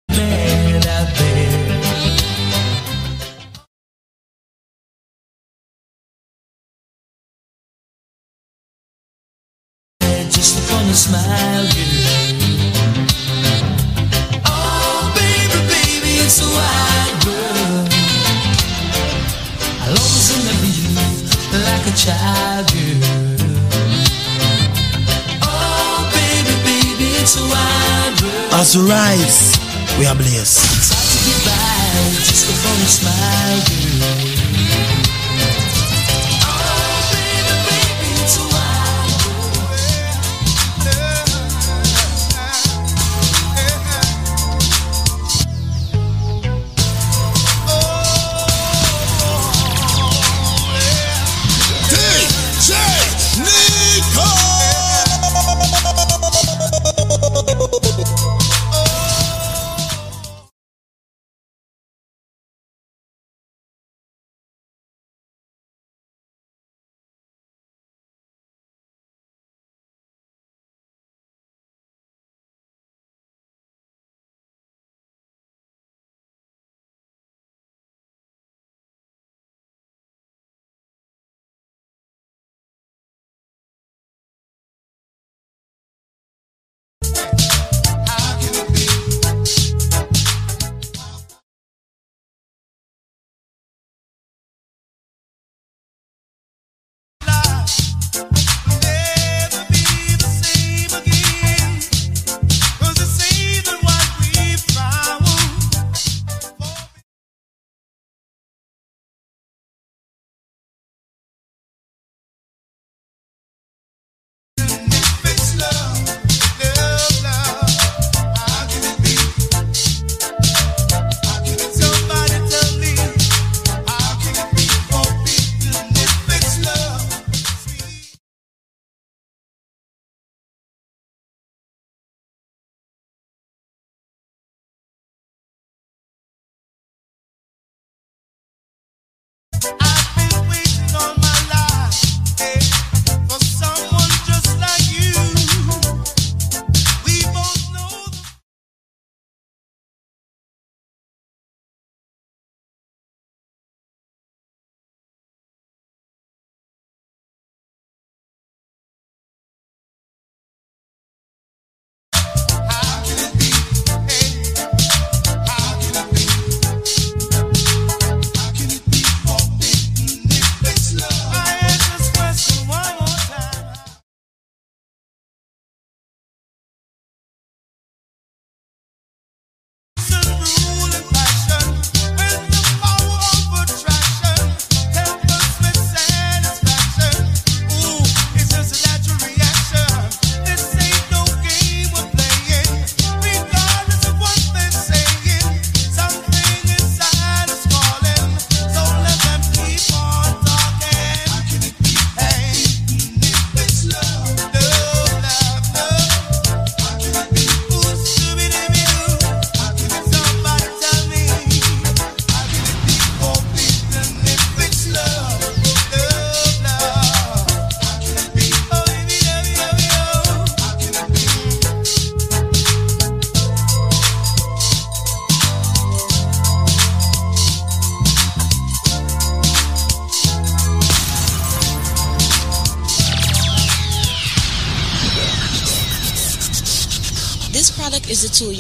bad out there. Just look on smile, girl. Oh, a. Oh, a. As we rise, we are blessed. It's hard to get by, just on the smile, girl.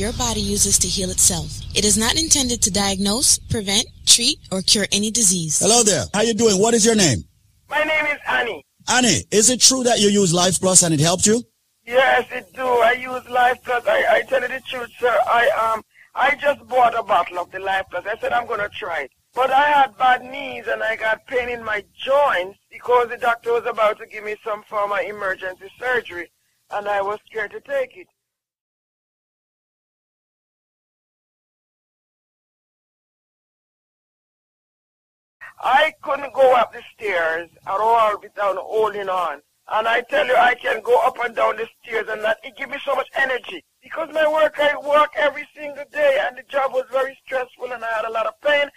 Your body uses to heal itself. It is not intended to diagnose, prevent, treat, or cure any disease. Hello there. How you doing? What is your name? My name is Annie. Annie, is it true that you use Life Plus and it helped you? Yes, it do. I use Life Plus. I, I tell you the truth, sir. I um I just bought a bottle of the Life Plus. I said I'm gonna try it. But I had bad knees and I got pain in my joints because the doctor was about to give me some form of emergency surgery and I was scared to take it. I couldn't go up the stairs at all without holding on. And I tell you, I can go up and down the stairs and that it gives me so much energy. Because my work, I work every single day, and the job was very stressful, and I had a lot of pain.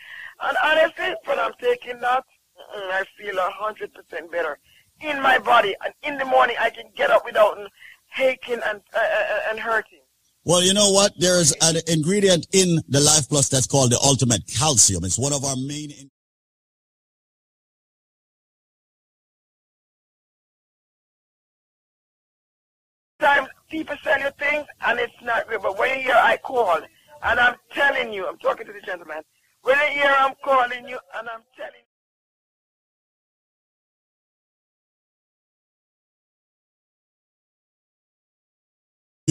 And honestly, when I'm taking that, I feel a hundred percent better in my body. And in the morning, I can get up without aching and uh, uh, and hurting. Well, you know what? There's an ingredient in the Life Plus that's called the ultimate calcium. It's one of our main. Sometimes people sell you things and it's not real. But when you hear I call, and I'm telling you, I'm talking to the gentleman. When you hear I'm calling you and I'm telling you.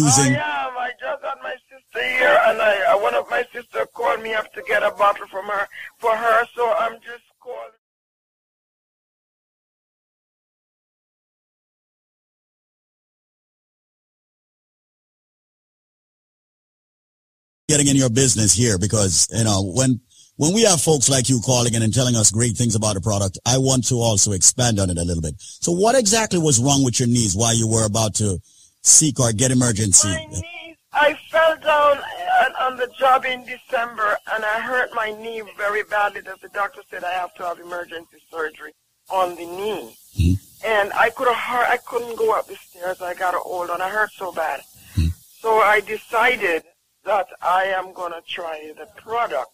using I am. I just had my sister here, and I, one of my sister called me up to get a bottle from her for her. So I'm just getting in your business here because, you know, when, when we have folks like you calling in and telling us great things about the product, I want to also expand on it a little bit. So what exactly was wrong with your knees while you were about to seek or get emergency? My knees, I fell down on, on the job in December, and I hurt my knee very badly. That the doctor said I have to have emergency surgery on the knee, mm-hmm. and I could have I couldn't go up the stairs. I got old, and I hurt so bad. Mm-hmm. So I decided that I am going to try the product.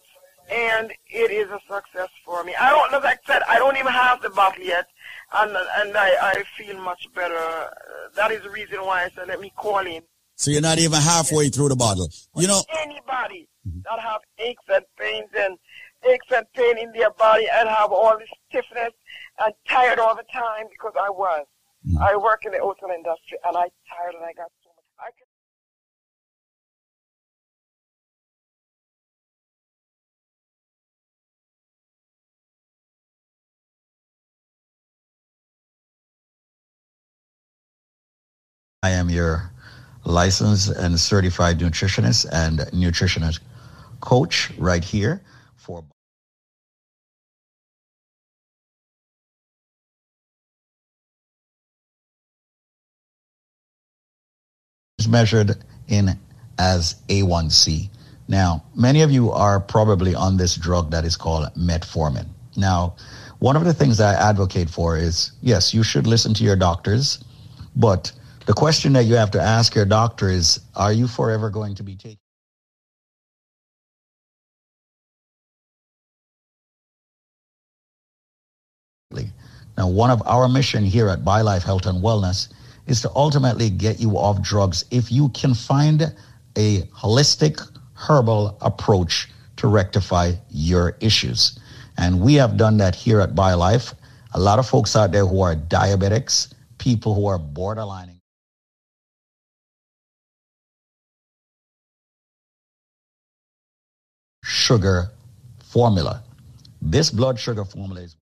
And it is a success for me. I don't, like I said, I don't even have the bottle yet. And, and I, I feel much better. Uh, That is the reason why I said, let me call in. So you're not even halfway through the bottle. You know, Anybody that have aches and pains and aches and pain in their body and have all this stiffness and tired all the time because I was. I work in the hotel industry and I tired and I got I am your licensed and certified nutritionist and nutritionist coach right here for is measured in as A1C. Now, many of you are probably on this drug that is called metformin. Now, one of the things that I advocate for is yes, you should listen to your doctors, but the question that you have to ask your doctor is are you forever going to be taking Now, one of our mission here at BioLife Health and Wellness is to ultimately get you off drugs if you can find a holistic herbal approach to rectify your issues. And we have done that here at BioLife. A lot of folks out there who are diabetics, people who are borderline sugar formula. This blood sugar formula is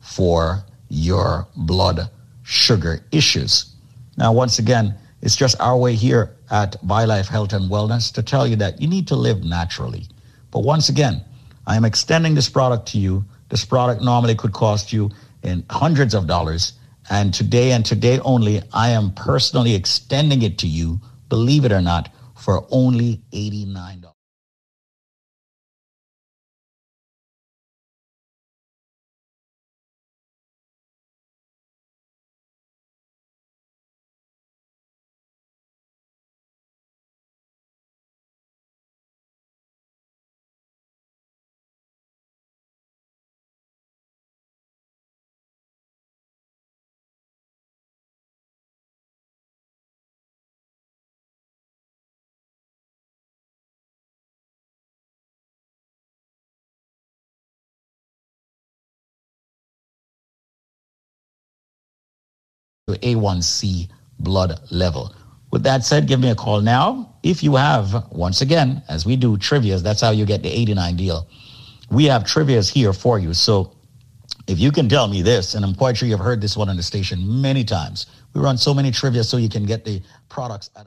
for your blood sugar issues. Now, once again, it's just our way here at BioLife Health and Wellness to tell you that you need to live naturally. But once again, I am extending this product to you. This product normally could cost you in hundreds of dollars. And today and today only, I am personally extending it to you, believe it or not, for only $89. To A1C blood level. With that said, give me a call now. If you have, once again, as we do trivias, that's how you get the 89 deal. We have trivias here for you. So if you can tell me this, and I'm quite sure you've heard this one on the station many times, We run so many trivia so you can get the products at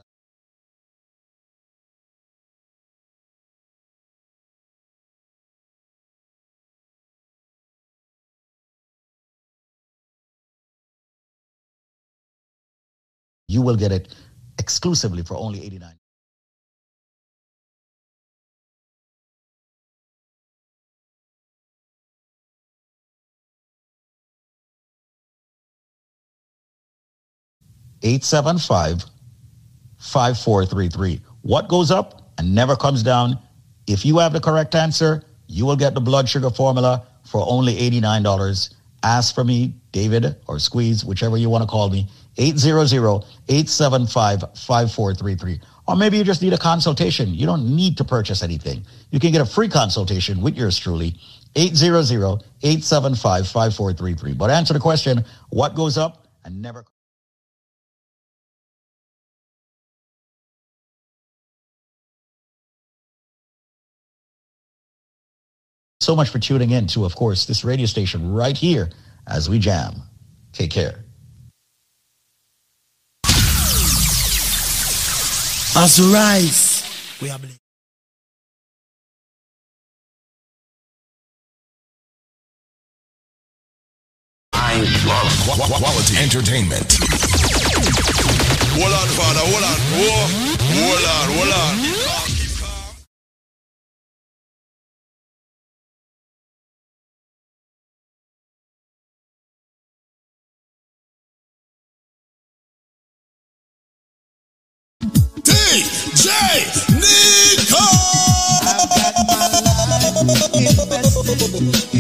you will get it exclusively for only 89 875 5433. What goes up and never comes down? If you have the correct answer, you will get the blood sugar formula for only $89. Ask for me, David or Squeeze, whichever you want to call me, 800-875-5433. Or maybe you just need a consultation. You don't need to purchase anything. You can get a free consultation with yours truly, 800-875-5433. But answer the question, what goes up and never so much for tuning in to, of course, this radio station right here as we jam. Take care. As we rise, we are blessed. I love qu- qu- quality entertainment. Hold on, father, hold on. Whoa. Hold on, hold on. Bo, bo.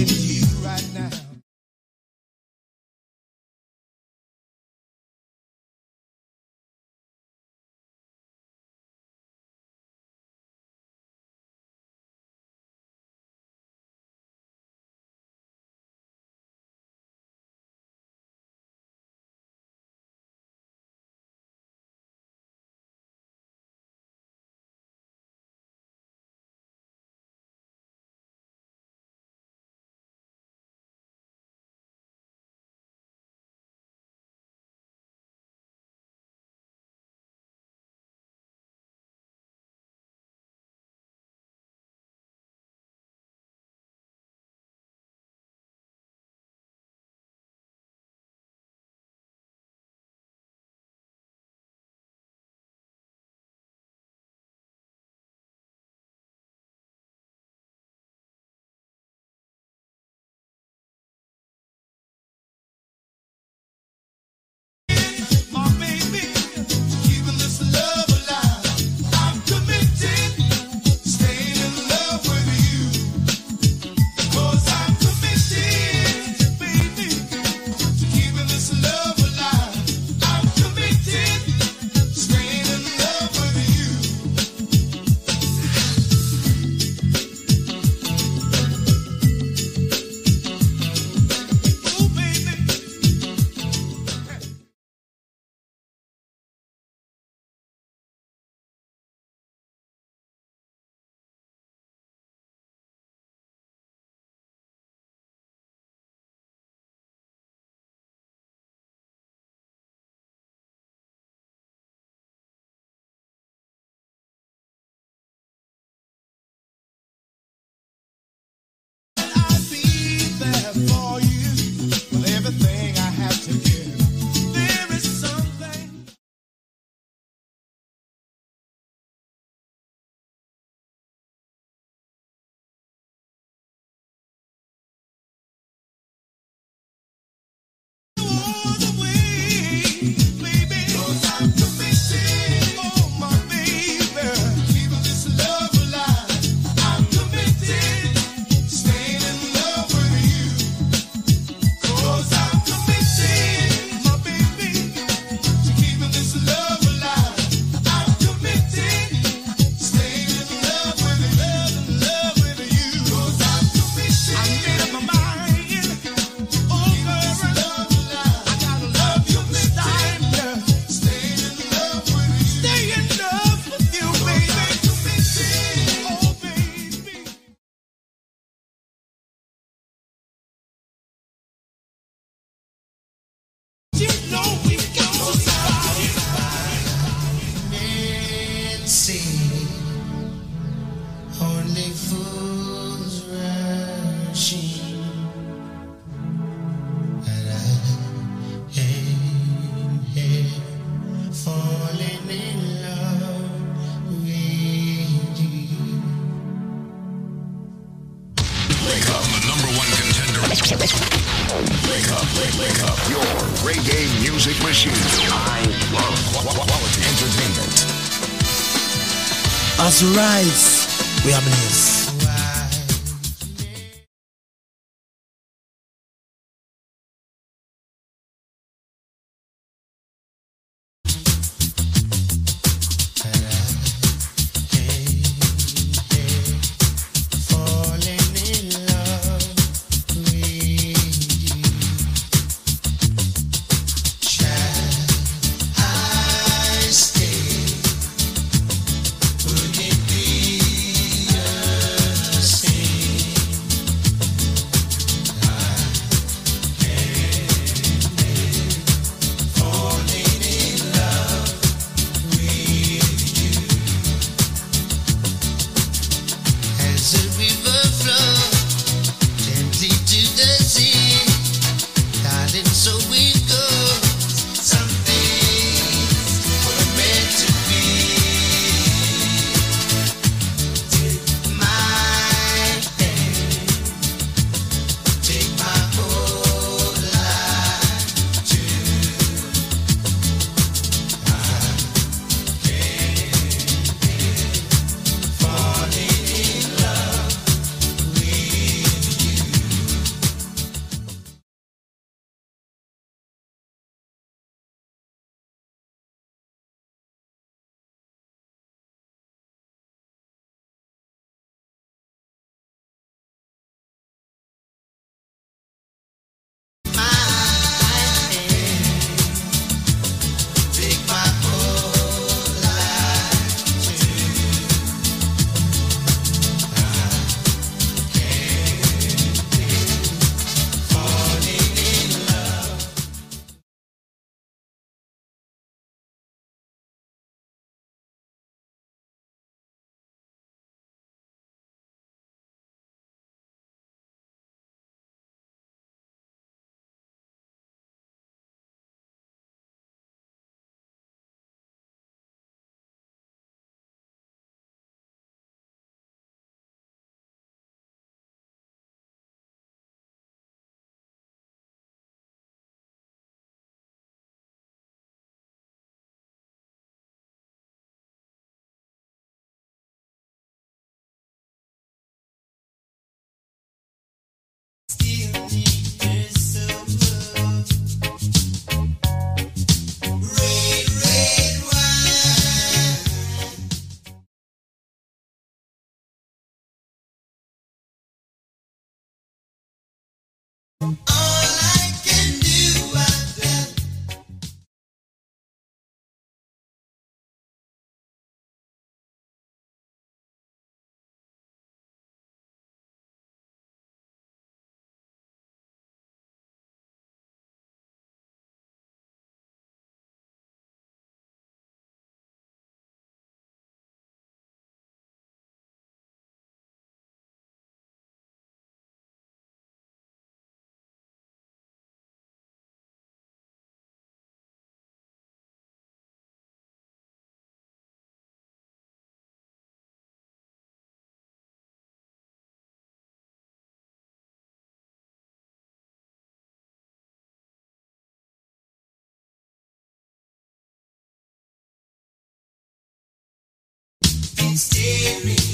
Staring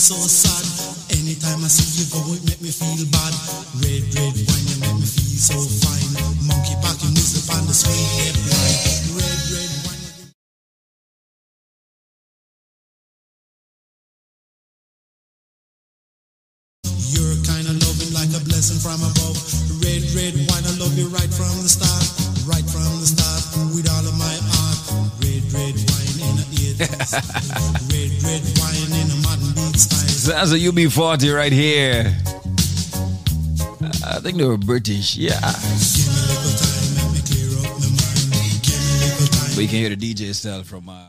so sad. Anytime I see you go, it make me feel bad. Red, red wine, you make me feel so fine. Monkey music on the sweet red line. Red, red wine. You're kind of loving like a blessing from above. Red, red wine, I love you right from the start. Right from the start, with all of my heart. Red, red wine in a ear. *laughs* red, red wine in a Sounds like UB40 right here. I think they were British, yeah. But you can hear the DJ style from uh,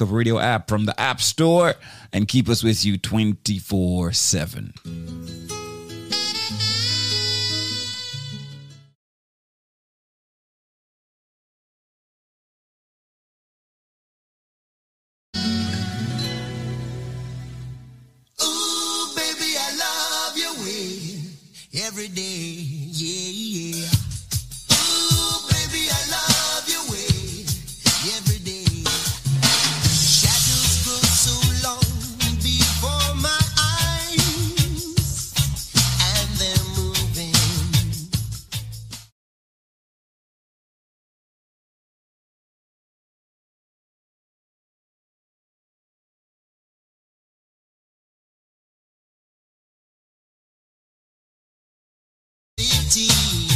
of Radio app from the App Store and keep us with you 24 7. City.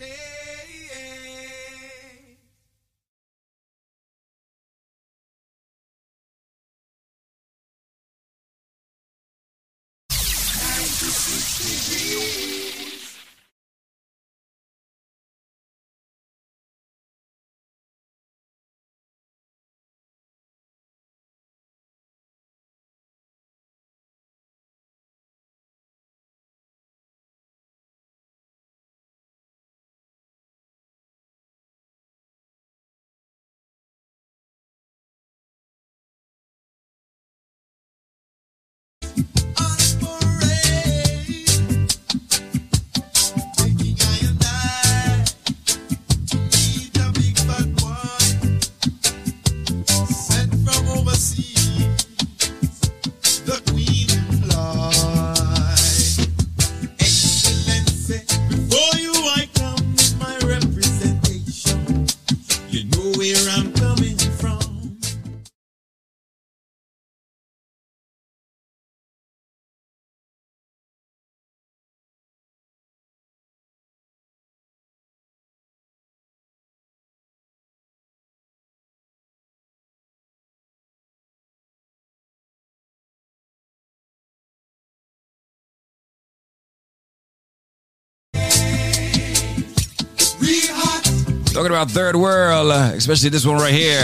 Shade. Talking about third world, uh, especially this one right here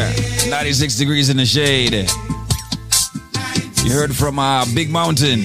96 degrees in the shade. You heard from uh, Big Mountain.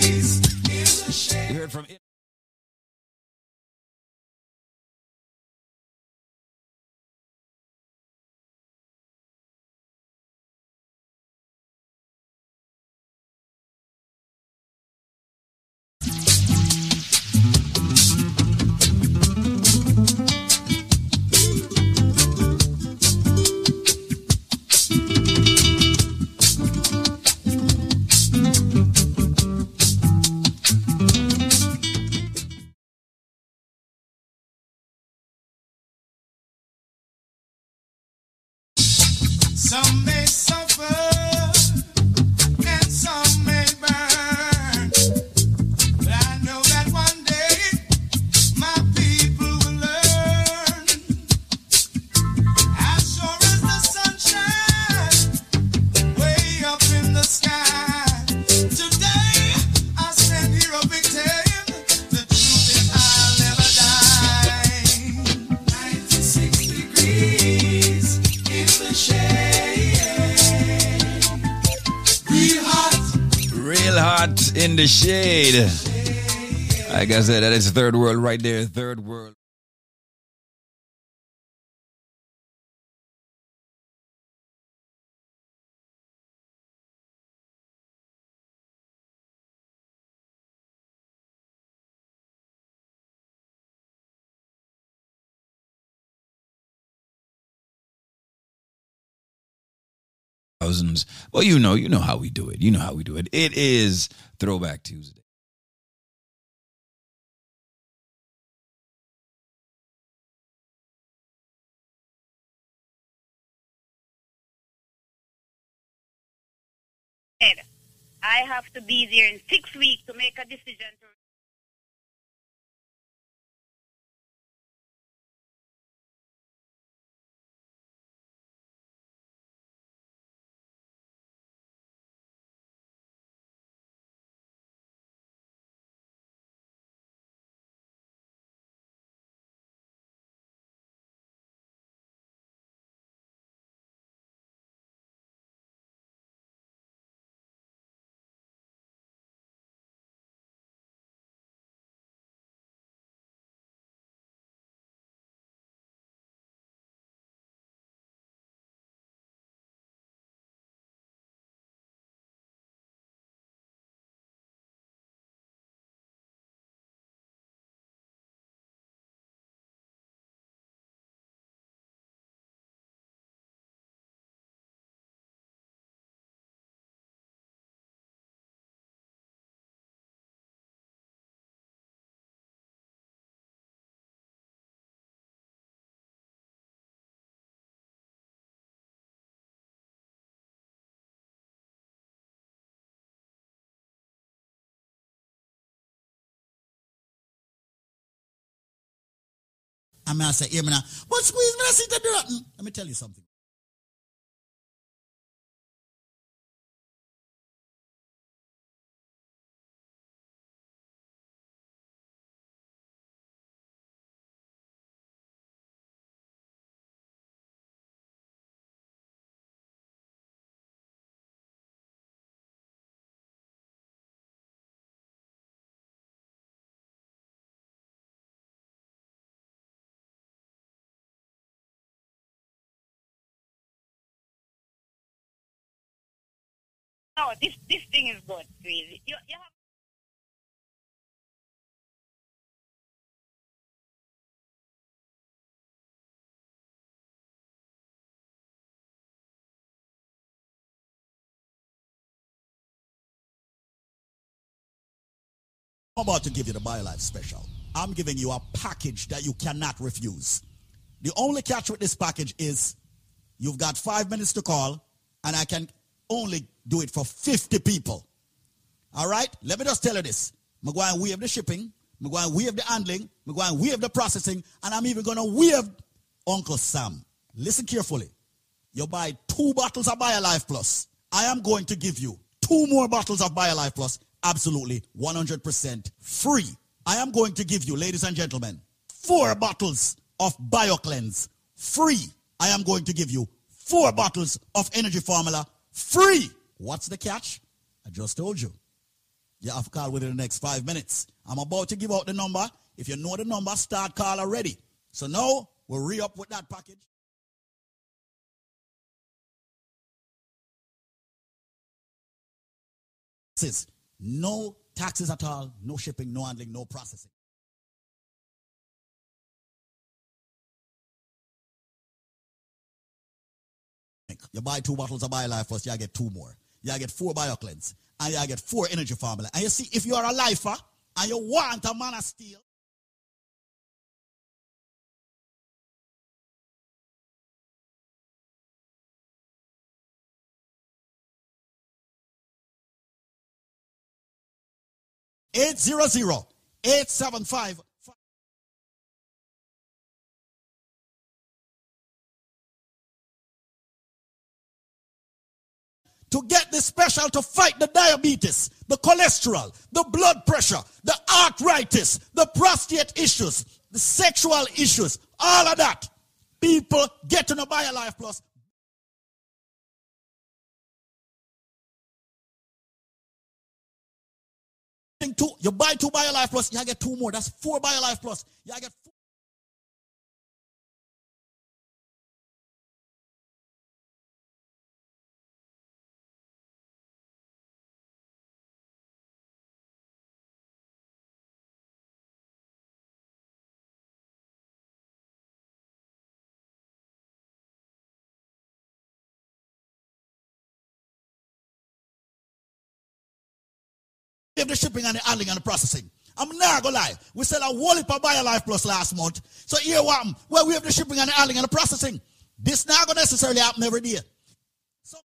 Like I said, that is third world right there. Third world. Thousands. Well, you know, you know how we do it. You know how we do it. It is Throwback Tuesday. I have to be there in six weeks to make a decision to I'm me now. But squeeze me, I see that. Mm, Let me tell you something. This this thing is good, crazy. You, you have I'm about to give you the BioLife special. I'm giving you a package that you cannot refuse. The only catch with this package is you've got five minutes to call, and I can only do it for 50 people. All right? Let me just tell you this. I'm going to the shipping, I'm going to the handling, I'm going to the processing, and I'm even going to waive Uncle Sam. Listen carefully. You buy two bottles of BioLife Plus. I am going to give you two more bottles of BioLife Plus absolutely 100% free. I am going to give you, ladies and gentlemen, four bottles of BioCleanse free. I am going to give you four bottles of Energy Formula free. What's the catch? I just told you. You have to call within the next five minutes. I'm about to give out the number. If you know the number, start call already. So now we'll re up with that package. Says no taxes at all, no shipping, no handling, no processing. You buy two bottles of BioLife first, you get two more. You get four BioCleanse, and you get four Energy Formula. And you see, if you are a lifer and you want a man of steel, Eight zero zero eight seven five. To get this special to fight the diabetes, the cholesterol, the blood pressure, the arthritis, the prostate issues, the sexual issues, all of that. People get to know BioLife Plus. Two, you buy two BioLife Plus, you get two more. That's four BioLife Plus. You get Give the shipping and the handling and the processing. I'm not gonna lie. We sell a whole heap of BioLife Plus last month. So here what happened? Well, we have the shipping and the handling and the processing. This not gonna necessarily happen every day. So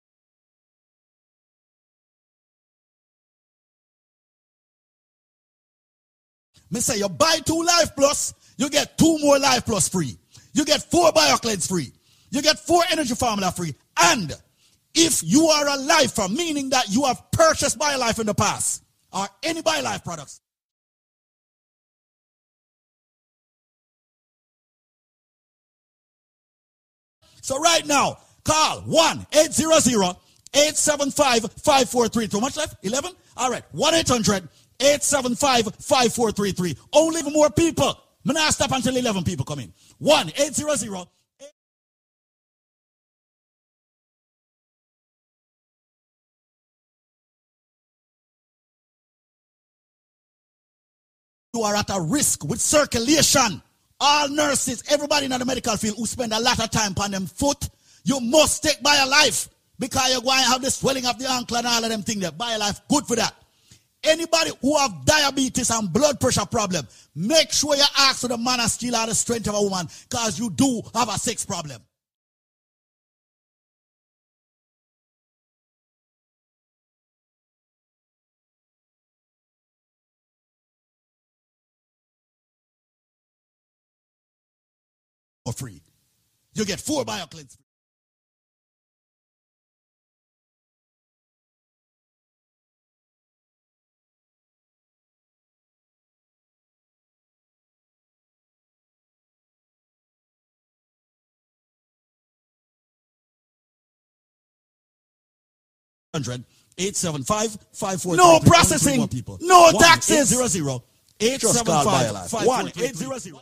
me say you buy two Life Plus, you get two more Life Plus free. You get four BioCleanse free. You get four Energy Formula free. And if you are a lifer, meaning that you have purchased BioLife in the past, or any BioLife products, So right now, call 1-800-875-5433. How much left? 11? All right. 1-800-875-5433. Only more people. I'm not stop until 11 people come in. 1-800- you are at a risk with circulation. All nurses, everybody in the medical field who spend a lot of time on them foot, you must take BioLife because you're going to have the swelling of the ankle and all of them things there. BioLife, good for that. Anybody who have diabetes and blood pressure problem, make sure you ask for the man of steel or the strength of a woman because you do have a sex problem. For free. You'll get four BioCleanse. Hundred eight seven five five four. No processing. People. No taxes. Zero zero eight seven five five four eight zero zero.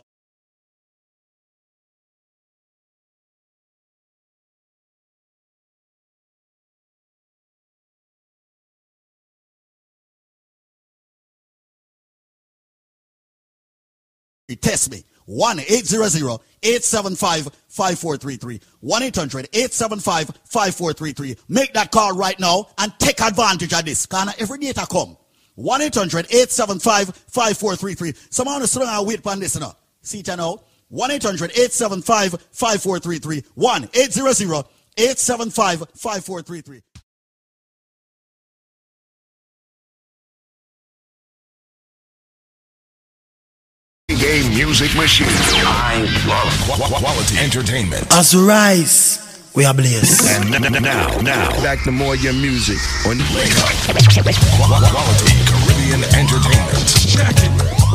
Test me. 1 800 875 5433. 1 800 875 5433. Make that call right now and take advantage of this. Because every data come. 1 800 875 5433. Someone is sitting and wait for this now. See it now. 1 800 875 5433. 1 800 875 5433. Game music machine. I love qu- qu- quality entertainment. As we rise, we are blessed. And n- n- now, now, back to more your music on Wake Up. Quality Caribbean entertainment.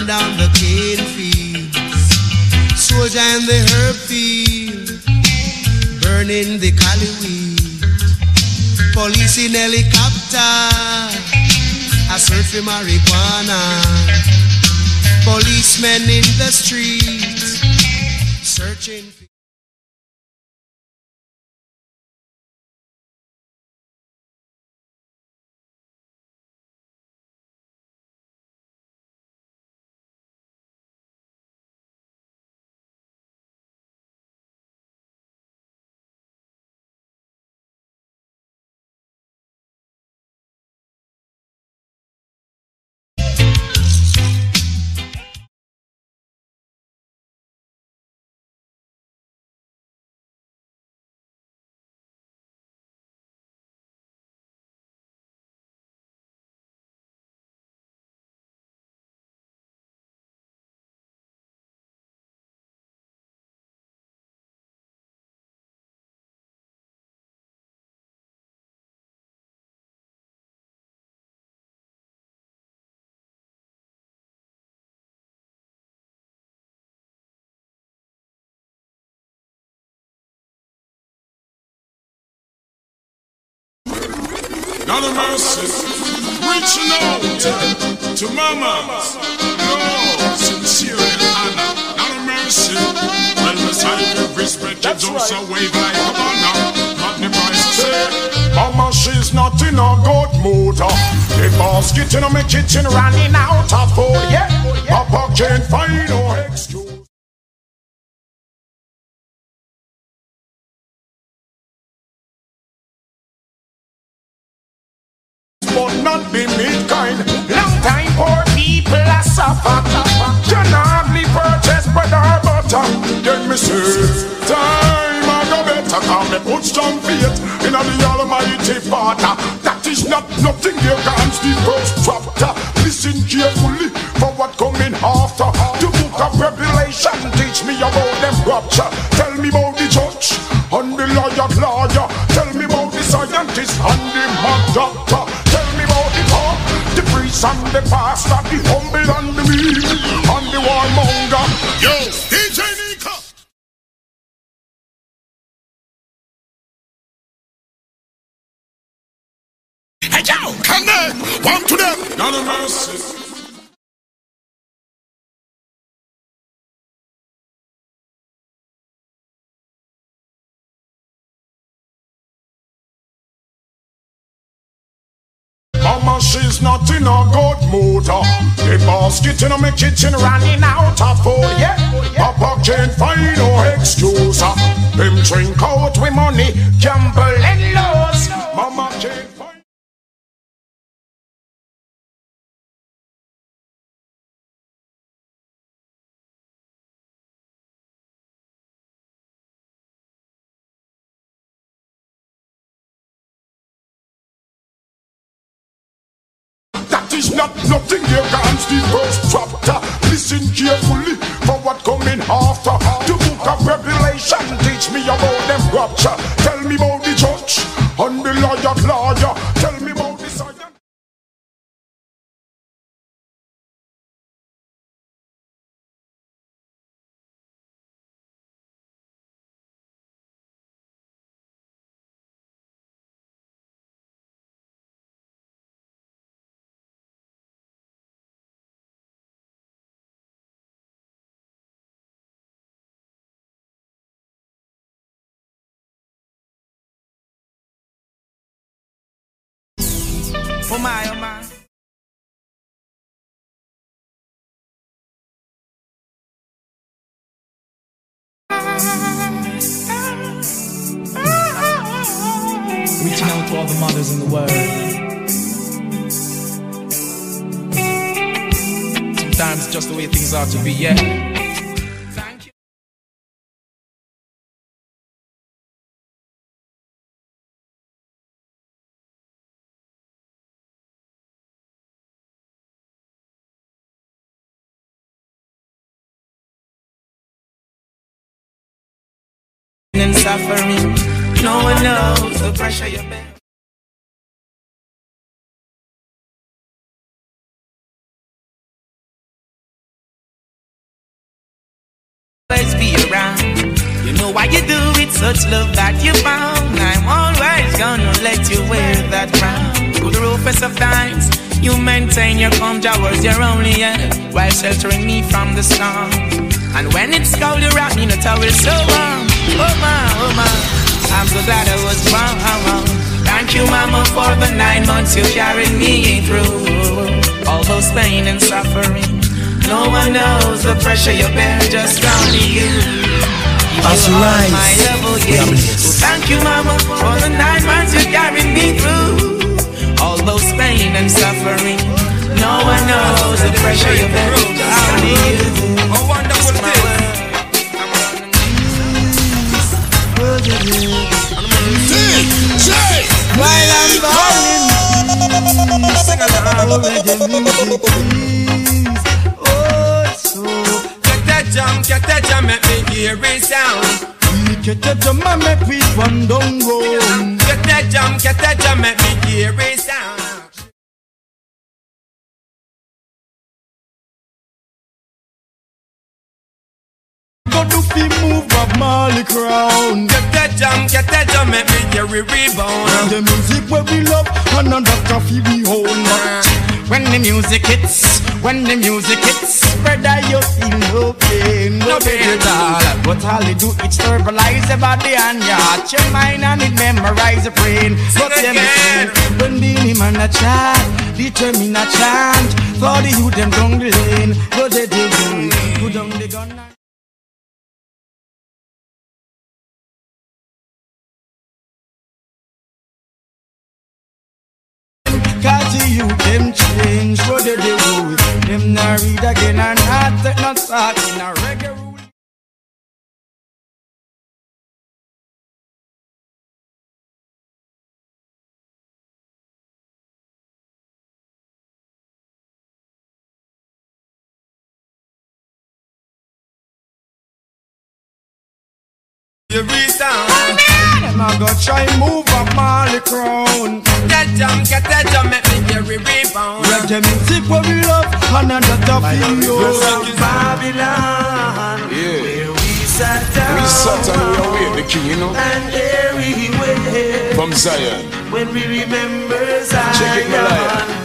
Burn down the cane fields, soldier in the herb field, burning the cali weed, police in helicopter, a search for marijuana, policemen in the streets, searching. Not a mercy. Reaching out to mamas. No, sincerely, Anna. Not a mercy. Well, beside the respect, you just a wave like a banner. The price to say. Mama, she's not in a good mood. The basket in my kitchen running out of food. Yeah, Papa can't find no excuse. Not the meat kind. Long time poor people are suffer. Can hardly purchase bread or butter. Then me say, time I go better. Come me put strong faith in the Almighty Father. That is not nothing against the first chapter. Listen carefully for what coming after. The book of Revelation teach me about them rapture. Tell me about the judge and the lawyer lawyer. Tell me about the scientist and the mad and the pastor, the humble and the meek, and the warmonger. Yo, DJ Nika. Hey, yo, come there. One to them. Not a mercy. Mama, she's not in a good mood. The basket in my kitchen running out of food. Yeah, Papa can't find no excuse. uh. Them drink out with money, gamble and lose. Mama can't Nothing against the first chapter. Listen carefully for what coming after. The book of Revelation teach me about them rapture. Tell me about the church and the lawyer lawyer. Oh my, oh my. Reaching out to all the mothers in the world. Sometimes just the way things are to be, yeah. Suffering. No one knows the pressure you bear. Always be around. You know why you do it, such love that you found. I'm always gonna let you wear that crown. Through the roughest of times, you maintain your calm, Jah your only end, while sheltering me from the storm. And when it's cold, you wrap me in a towel so warm. Oh my, oh my, I'm so glad I was born. Thank you, Mama, for the nine months you carried me through. All those pain and suffering. No one knows the pressure you bear just only you. As You you are rise, my level, we yeah. are. So thank you, Mama, for the nine months you carried me through. All those pain and suffering. No one knows the pressure you bear just only you. Oh, sing along with music, please. Oh, so get that jam, get that jam, make me hear it sound. Get that jam make we run down. Get that jam, get that jam, make me hear it sound. Go do fi move Bob Marley crown. Get that jam, get that jam, make me it rebound. The music where we love, and another coffee we hold. When the music hits, when the music hits, brother, you feel no pain, no pain at all. But all you do is verbalize the body and your heart, your mind, and it memorize the brain. But sing, when the man a chat, determine a chant, for the youth them down the lane, go they do go down the gun. Cause the youth them change, what they do? Them not read again and not take no thought in a reggae rule. Every time Them a go try move up Marley crown That jam, get that jam, make me hear it rebound Reggae music where we love And another feel you Babylon Yeah. Where we sat down We sat and we await the king, you know. And there we went From Zion. When we remember Check it, Malaya.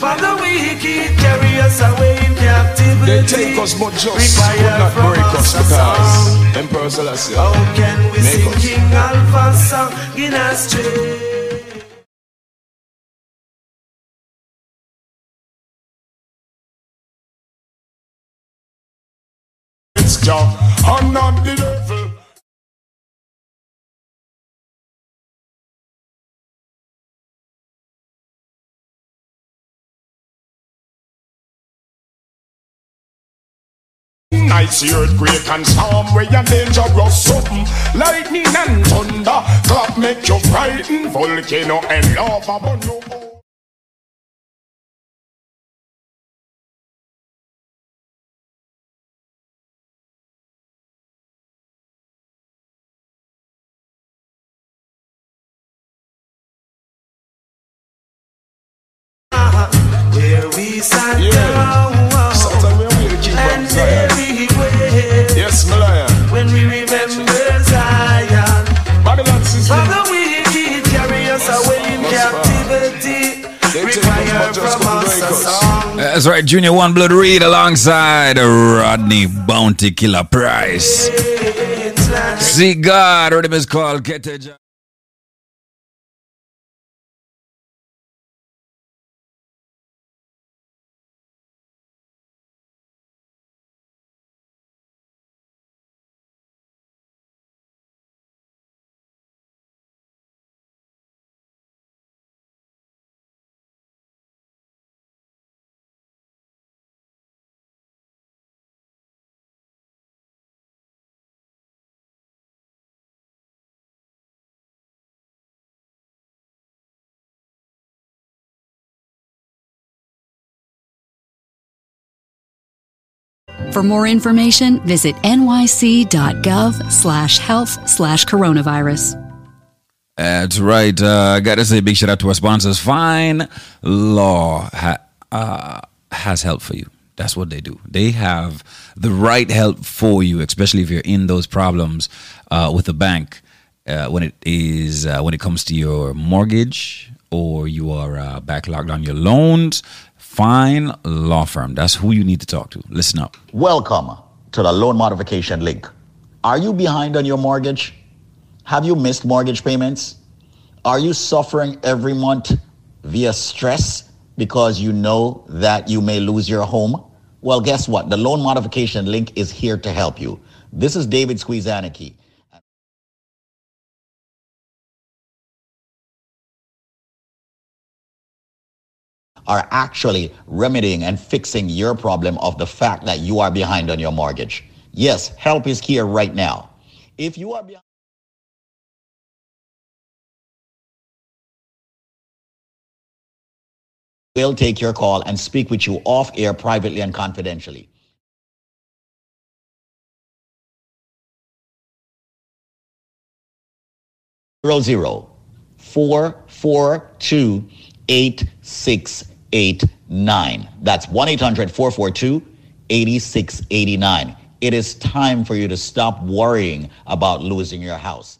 Zion Father wicked carry us away in captivity They take us, but just Require could not break us us a because. Emperor Selassie How can we make sing us. King Alpha song in a straight? It's Jah, I'm not the devil. Nice earthquake and storm where you dangerous something Lightning and thunder Clap make you frightened Volcano and lava burn you That's right, Junior One Blood Reid alongside Rodney Bounty Killer Price. See God, rhythm is called Keteja. For more information, visit nyc.gov slash health slash coronavirus. That's right. Uh, I gotta say, a big shout out to our sponsors. Fine Law ha- uh, has help for you. That's what they do. They have the right help for you, especially if you're in those problems uh, with the bank uh, when it is uh, when it comes to your mortgage or you are uh, backlogged on your loans. Fine Law Firm. That's who you need to talk to. Listen up. Welcome to the loan modification link. Are you behind on your mortgage? Have you missed mortgage payments? Are you suffering every month via stress because you know that you may lose your home? Well, guess what? The loan modification link is here to help you. This is David Squeezaniki. Are actually remedying and fixing your problem of the fact that you are behind on your mortgage. Yes, help is here right now. If you are behind We'll take your call and speak with you off air privately and confidentially. Zero zero four four two eight six eight nine. That's one eight hundred four four two eighty six eighty nine. It is time for you to stop worrying about losing your house.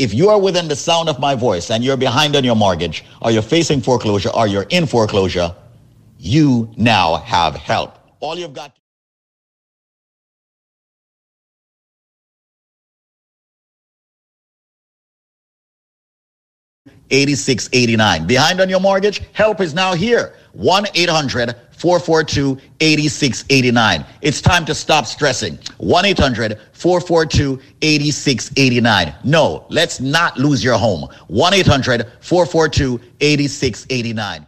If you are within the sound of my voice and you're behind on your mortgage, or you're facing foreclosure, or you're in foreclosure, you now have help. All you've got 8689. Behind on your mortgage? Help is now here. 1 800 442 8689. It's time to stop stressing. 1 800 442 8689. No, let's not lose your home. 1 800 442 8689.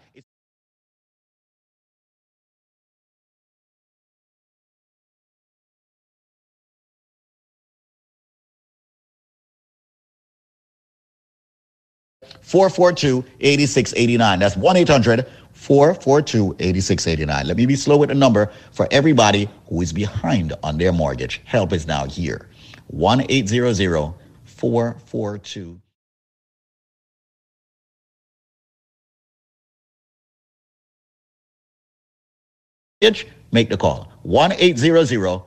Four four two eighty six eighty nine. That's 1 800 442 8689. Let me be slow with the number for everybody who is behind on their mortgage. Help is now here. 1 800 442 Make the call. 1 800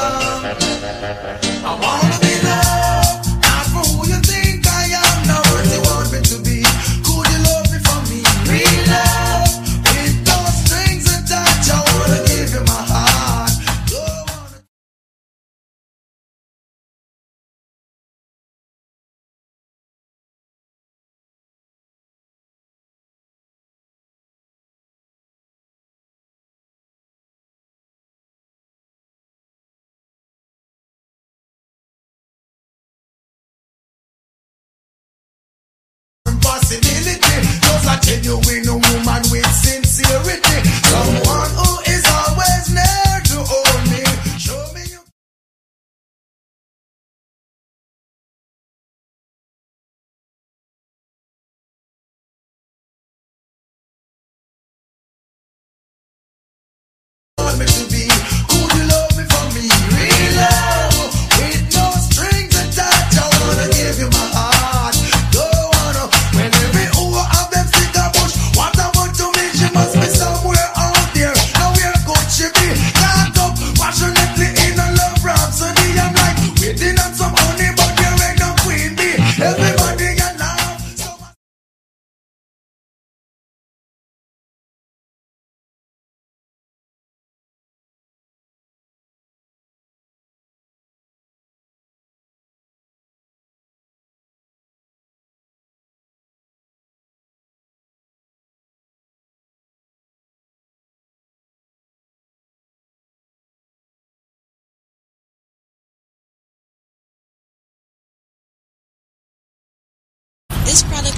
I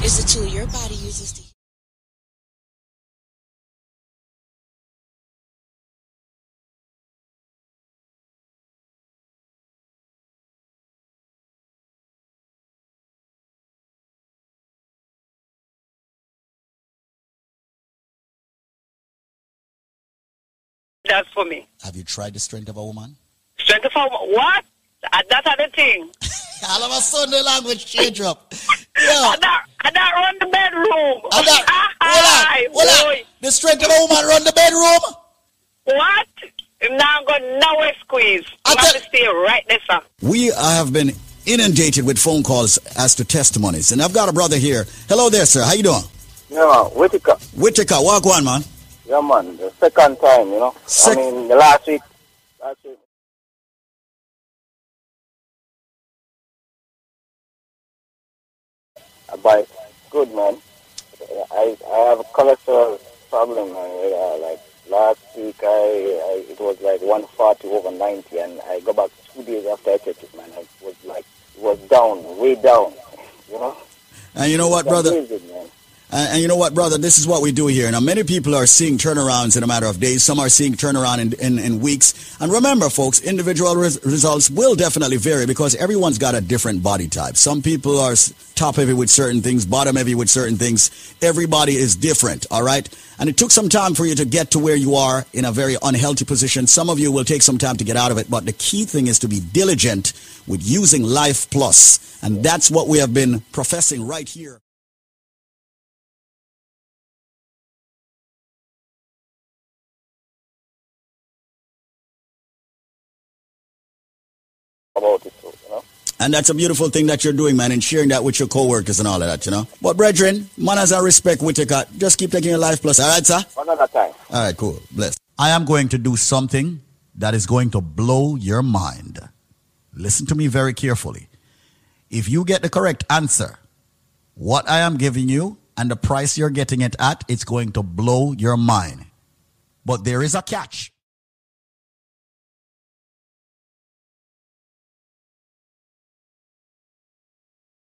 is a tool your body uses to That's for me. Have you tried the strength of a woman? Strength of a woman? what? Uh, That's the thing. *laughs* All of a sudden the language change up. I not, I not run the bedroom. I not, Aye, hold on, hold on. The strength of a woman run the bedroom? What? I'm not going nowhere squeeze. I'm going to stay right there, sir. We have been inundated with phone calls as to testimonies, and I've got a brother here. Hello there, sir. How you doing? Yeah, man. Whitaker. Whitaker, walk one, man. Yeah, man. The second time, you know. Sec- I mean, the last week. But good, man. I I have a cholesterol problem, man. Uh, like Last week I, I it was like 140 over 90, and I go back two days after I checked it, man. I was like was down, way down. *laughs* You know. And you know what, brother? amazing, man. And, you know what, brother? This is what we do here. Now, many people are seeing turnarounds in a matter of days. Some are seeing turnaround in, in, in weeks. And remember, folks, individual res- results will definitely vary because everyone's got a different body type. Some people are top heavy with certain things, bottom heavy with certain things. Everybody is different, all right? And it took some time for you to get to where you are in a very unhealthy position. Some of you will take some time to get out of it, but the key thing is to be diligent with using Life Plus. And that's what we have been professing right here. About it, so, you know. And that's a beautiful thing that you're doing, man, and sharing that with your coworkers and all of that, you know. But brethren, manners and respect, Whitaker. Just keep taking your life plus. All right, sir? Another time. All right, cool. Bless. I am going to do something that is going to blow your mind. Listen to me very carefully. If you get the correct answer, what I am giving you and the price you're getting it at, it's going to blow your mind. But there is a catch.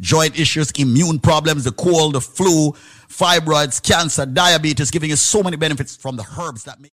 Joint issues, immune problems, the cold, the flu, fibroids, cancer, diabetes, giving you so many benefits from the herbs that make.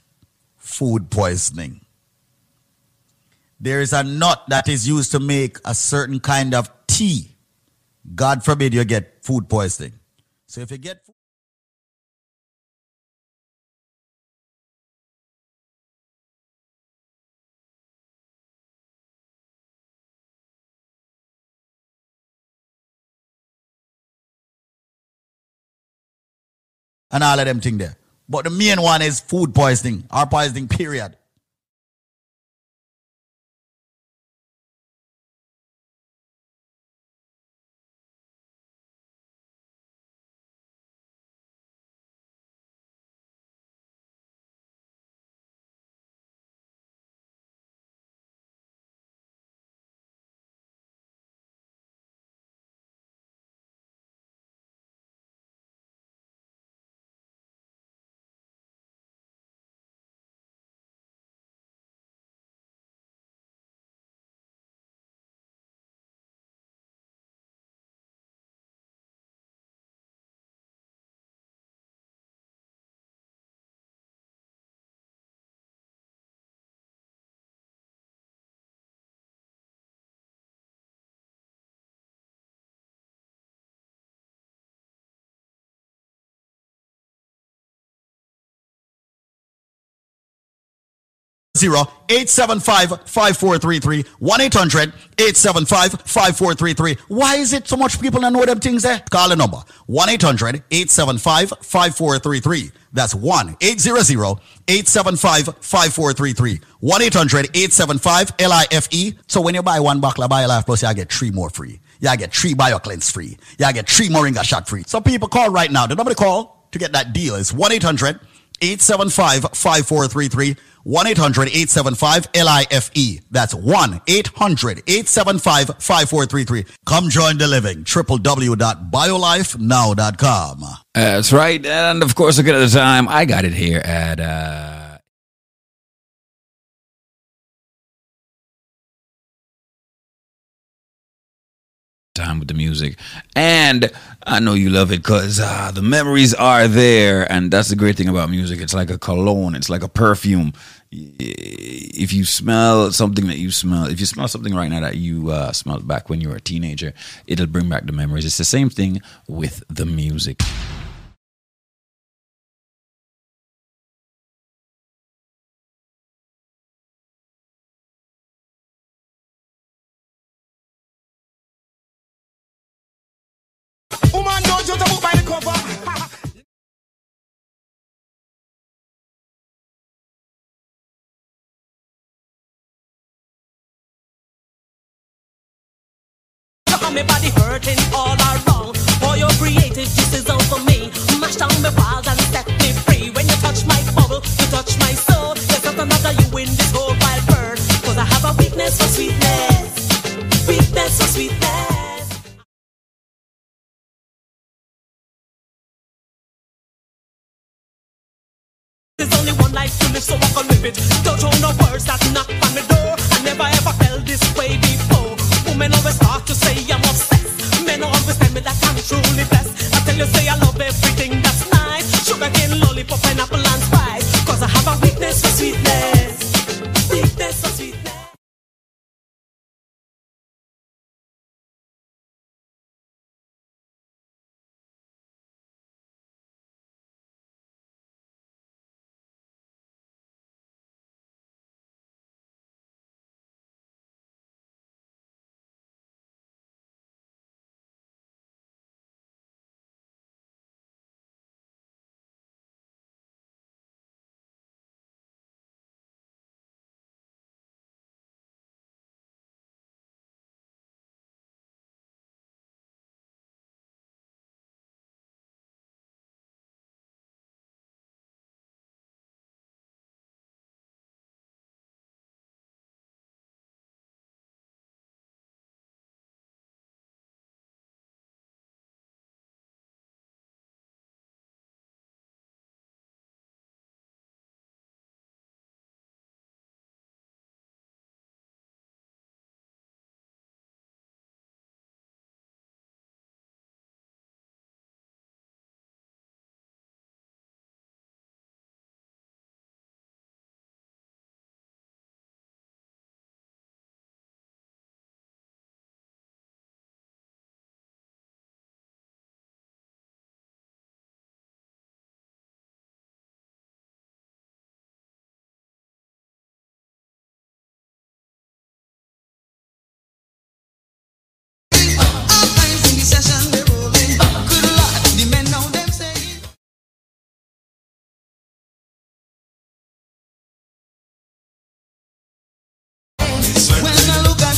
food poisoning. There is a nut that is used to make a certain kind of tea. God forbid you get food poisoning. So if you get and all of them thing there. But the main one is food poisoning or poisoning period. 1-800-875-5433. 1-800-875-5433. Why is it so much people don't know them things there? Call the number. 1-800-875-5433. That's 1-800-875-5433. 1-800-875-LIFE. So when you buy one bottle of BioLife Plus, you get three more free. You get three BioCleanse free. You get three Moringa shot free. So people call right now. The number to call to get that deal is 1-800-875-5433. 1-800-875-LIFE. E. That's 1-800-875-5433. Come join the living. www.biolifenow.com. That's right. And of course, look at the time. I got it here at uh time with the music. And I know you love it because uh, the memories are there. And that's the great thing about music. It's like a cologne, it's like a perfume. If you smell something that you smell, if you smell something right now that you uh, smelled back when you were a teenager, it'll bring back the memories. It's the same thing with the music. It. Don't throw no words that knock on the door. I never ever felt this way before. Women always start to say I'm obsessed. Men always tell me that I'm truly blessed. I tell you, say I love everything that's nice. Sugar cane, lollipop, pineapple, and spice. Cause I have a weakness for sweetness.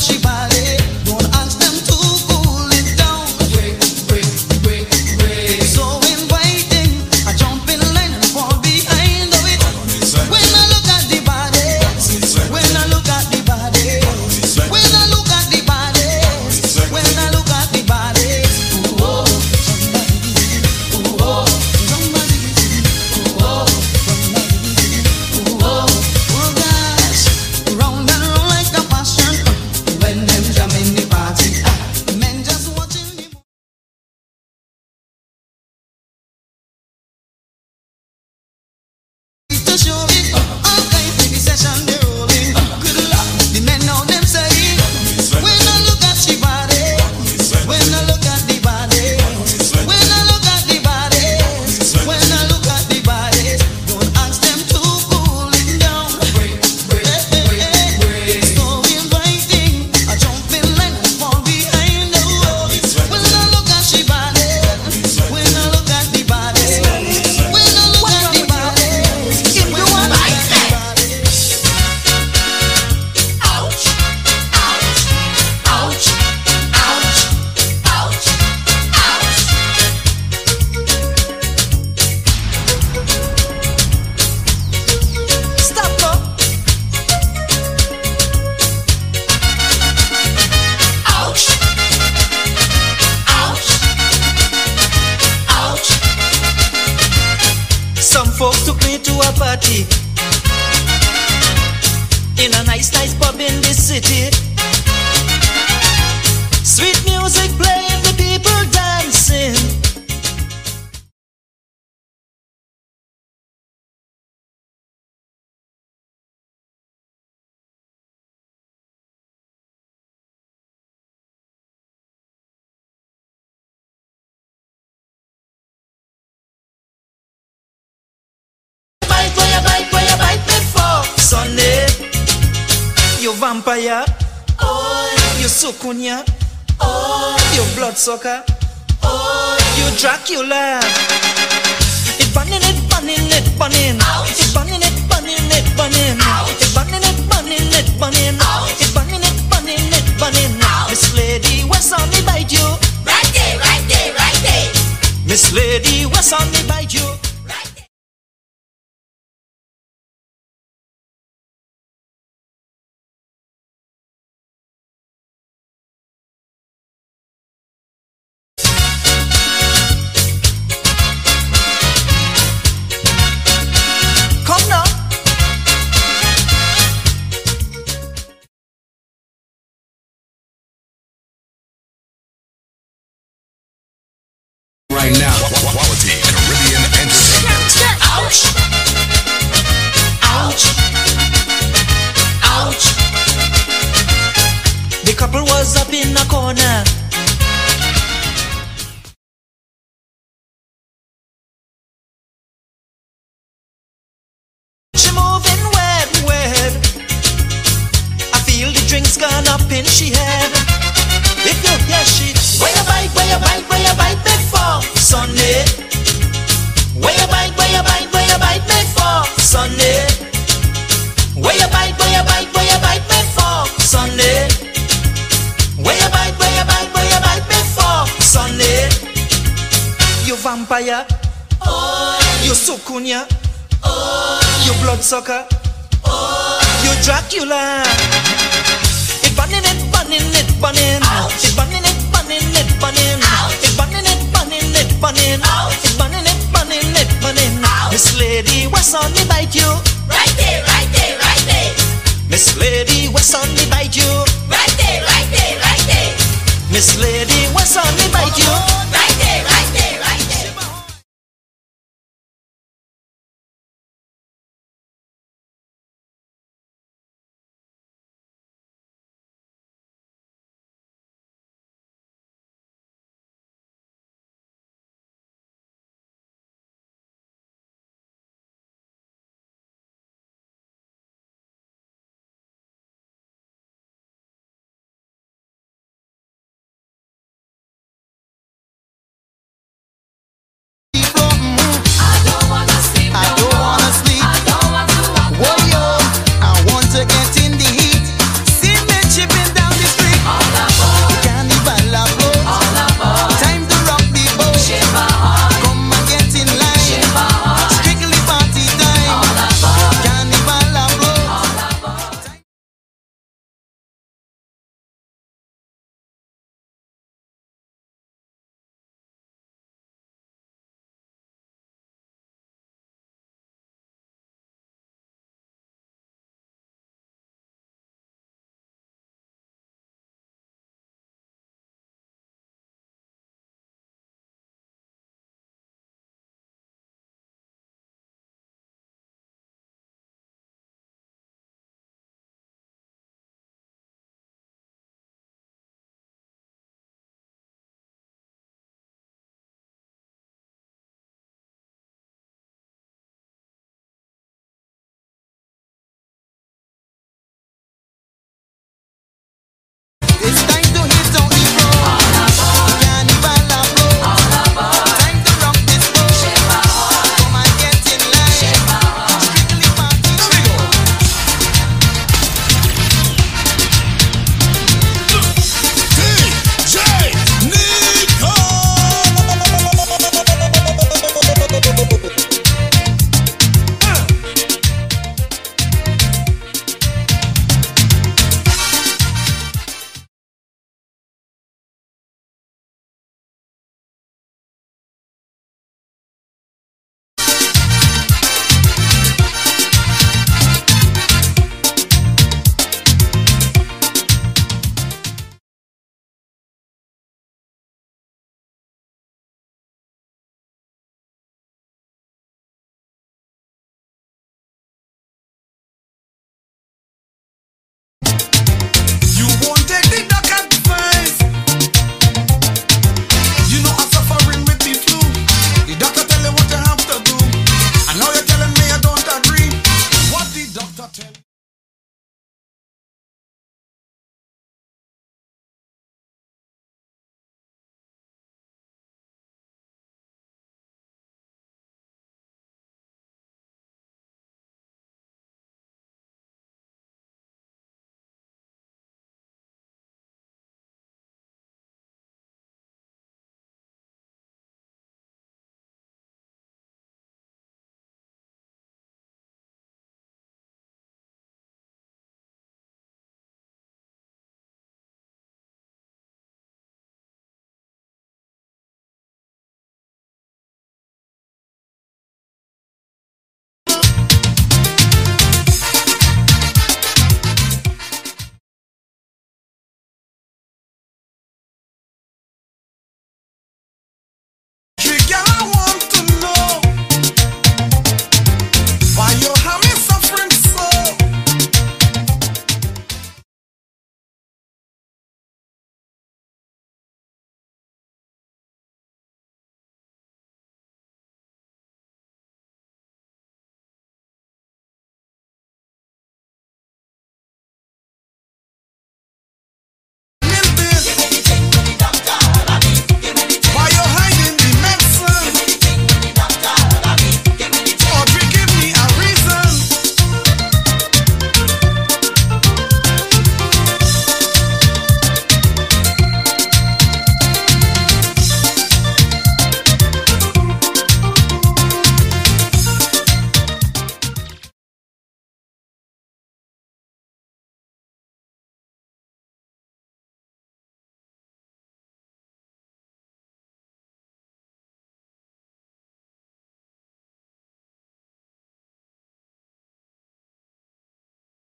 festival. vampire. Oh, you Sukunya. Oh, you bloodsucker. Oh, you Dracula. It burning, it burning, it burning. It burning, it burning, it burning. It burning, it burning, it burning. It burning, it burning, it burning. Miss Lady, what's on me bite you? Right there, right there, right there. Miss Lady, what's on me bite you?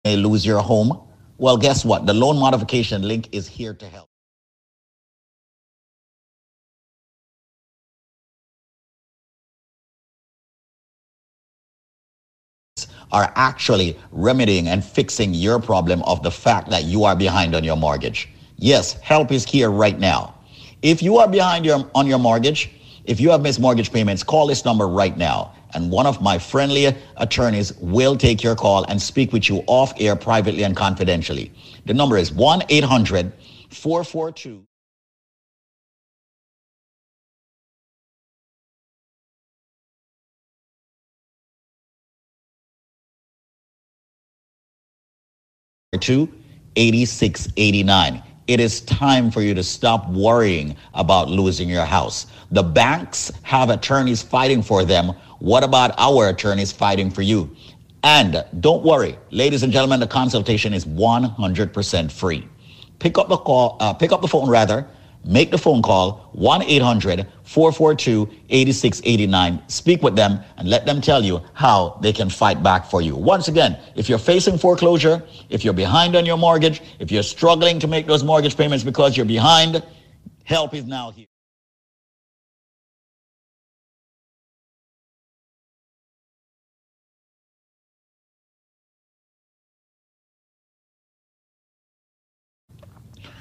May lose your home. Well, guess what? The loan modification link is here to help. are actually remedying and fixing your problem of the fact that you are behind on your mortgage. Yes, help is here right now. If you are behind your, on your mortgage, if you have missed mortgage payments, call this number right now. And one of my friendly attorneys will take your call and speak with you off air privately and confidentially. The number is 1 800 442 to 8689. It is time for you to stop worrying about losing your house. The banks have attorneys fighting for them. What about our attorneys fighting for you? And don't worry, ladies and gentlemen, the consultation is 100% free. Pick up the call, uh, pick up the phone rather, make the phone call 1-800-442-8689. Speak with them and let them tell you how they can fight back for you. Once again, if you're facing foreclosure, if you're behind on your mortgage, if you're struggling to make those mortgage payments because you're behind, help is now here.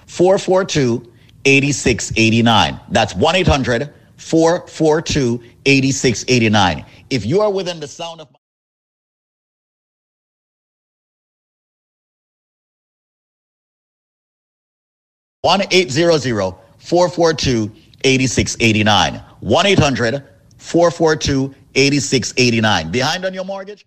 Four four two 8689. That's 1 800 442 8689. If you are within the sound of one one eight hundred four four two eighty six eighty nine. Behind on your mortgage?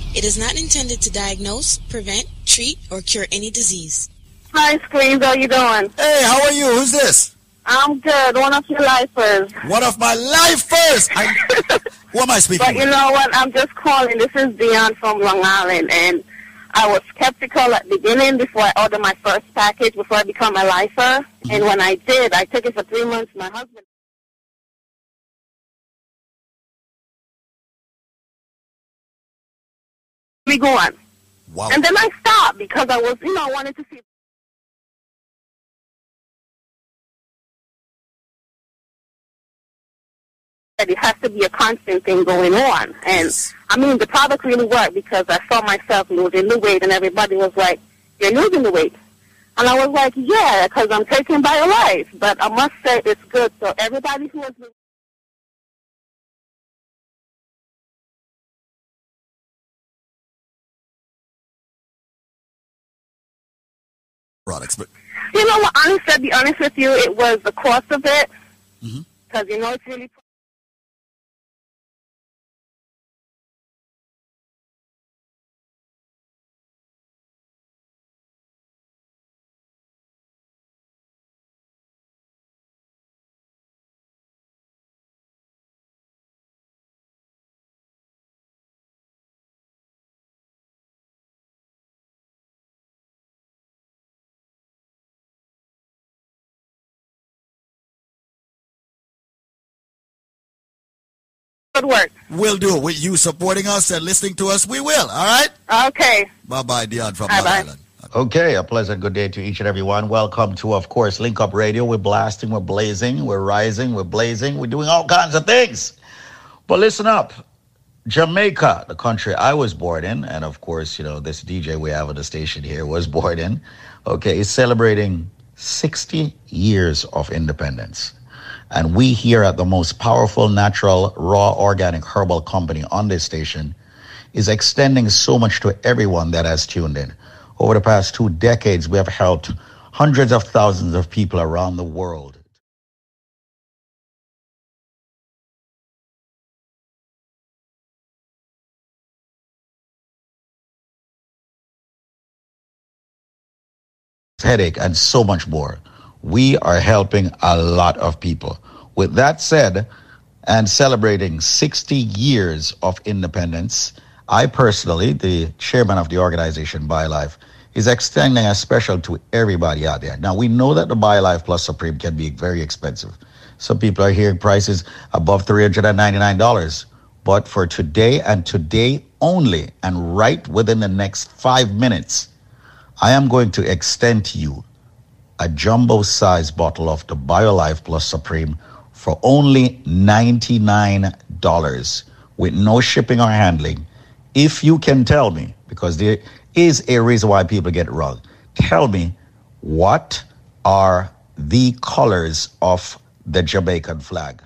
It is not intended to diagnose, prevent, treat, or cure any disease. Hi, Squeeze. How you doing? Hey, how are you? Who's this? I'm good. One of your lifers. One of my lifers. I, who am I *laughs* speaking But you know what? I'm just calling. This is Dion from Long Island, and I was skeptical at the beginning before I ordered my first package before I become a lifer. And mm-hmm. when I did, I took it for three months. My husband. Me go. Wow. And then I stopped because I was, you know, I wanted to see. that it has to be a constant thing going on. And I mean, the product really worked because I saw myself losing the weight, and everybody was like, "You're losing the weight," and I was like, "Yeah, because I'm taking BioLife. But I must say, it's good. So everybody who has been Products, but You know what? Honestly, to be honest with you, it was the cost of it. Mhm. Because you know it's really. Good work. we'll do. With you supporting us and listening to us, we will. All right? Okay. Bye bye, Dion from Bye Long bye. Island. Okay, a pleasant good day to each and everyone. Welcome to, of course, Link Up Radio. We're blasting, we're blazing, we're rising, we're blazing, we're doing all kinds of things. But listen up. Jamaica, the country I was born in, and of course, you know, this DJ we have on the station here was born in, okay, is celebrating 60 years of independence. And we here at the most powerful natural, raw, organic herbal company on this station is extending so much to everyone that has tuned in. Over the past two decades, we have helped hundreds of thousands of people around the world. Headache and so much more. We are helping a lot of people. With that said, and celebrating 60 years of independence, I personally, the chairman of the organization BioLife, is extending a special to everybody out there. Now we know that the BioLife Plus Supreme can be very expensive. Some people are hearing prices above $399. But for today and today only, and right within the next five minutes, I am going to extend to you a jumbo size bottle of the BioLife Plus Supreme for only $99 with no shipping or handling. If you can tell me, because there is a reason why people get it wrong, tell me what are the colors of the Jamaican flag?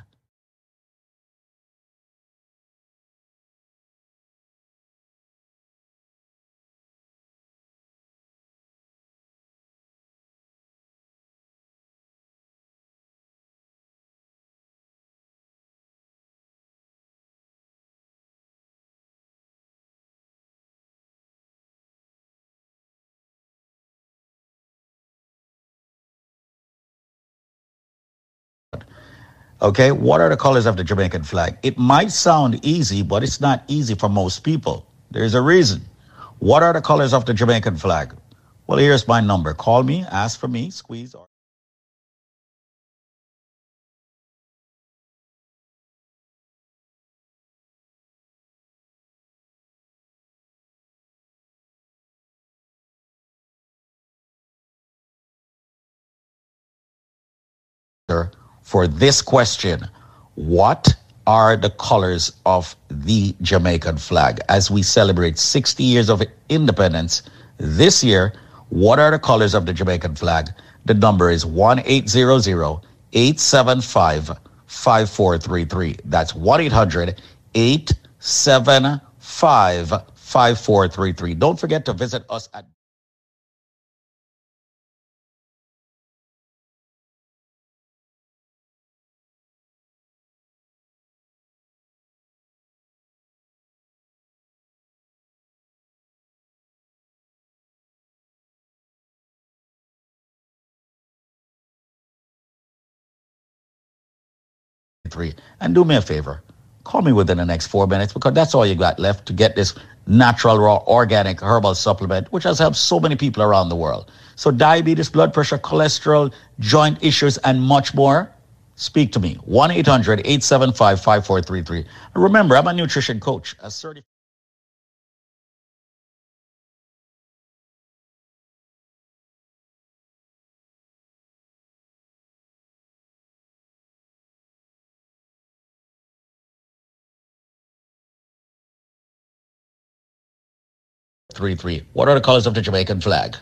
Okay, what are the colors of the Jamaican flag? It might sound easy, but it's not easy for most people. There's a reason. What are the colors of the Jamaican flag? Well, here's my number. Call me, ask for me, squeeze. Or- for this question What are the colors of the Jamaican flag? As we celebrate 60 years of independence this year, what are the colors of the Jamaican flag? The number is 1 875 5433. That's 1 800 875 5433. Don't forget to visit us at And do me a favor, call me within the next four minutes because that's all you got left to get this natural, raw, organic herbal supplement, which has helped so many people around the world. So, diabetes, blood pressure, cholesterol, joint issues, and much more. Speak to me. 1 800 875 5433. Remember, I'm a nutrition coach, a certified. Three three. What are the colors of the Jamaican flag?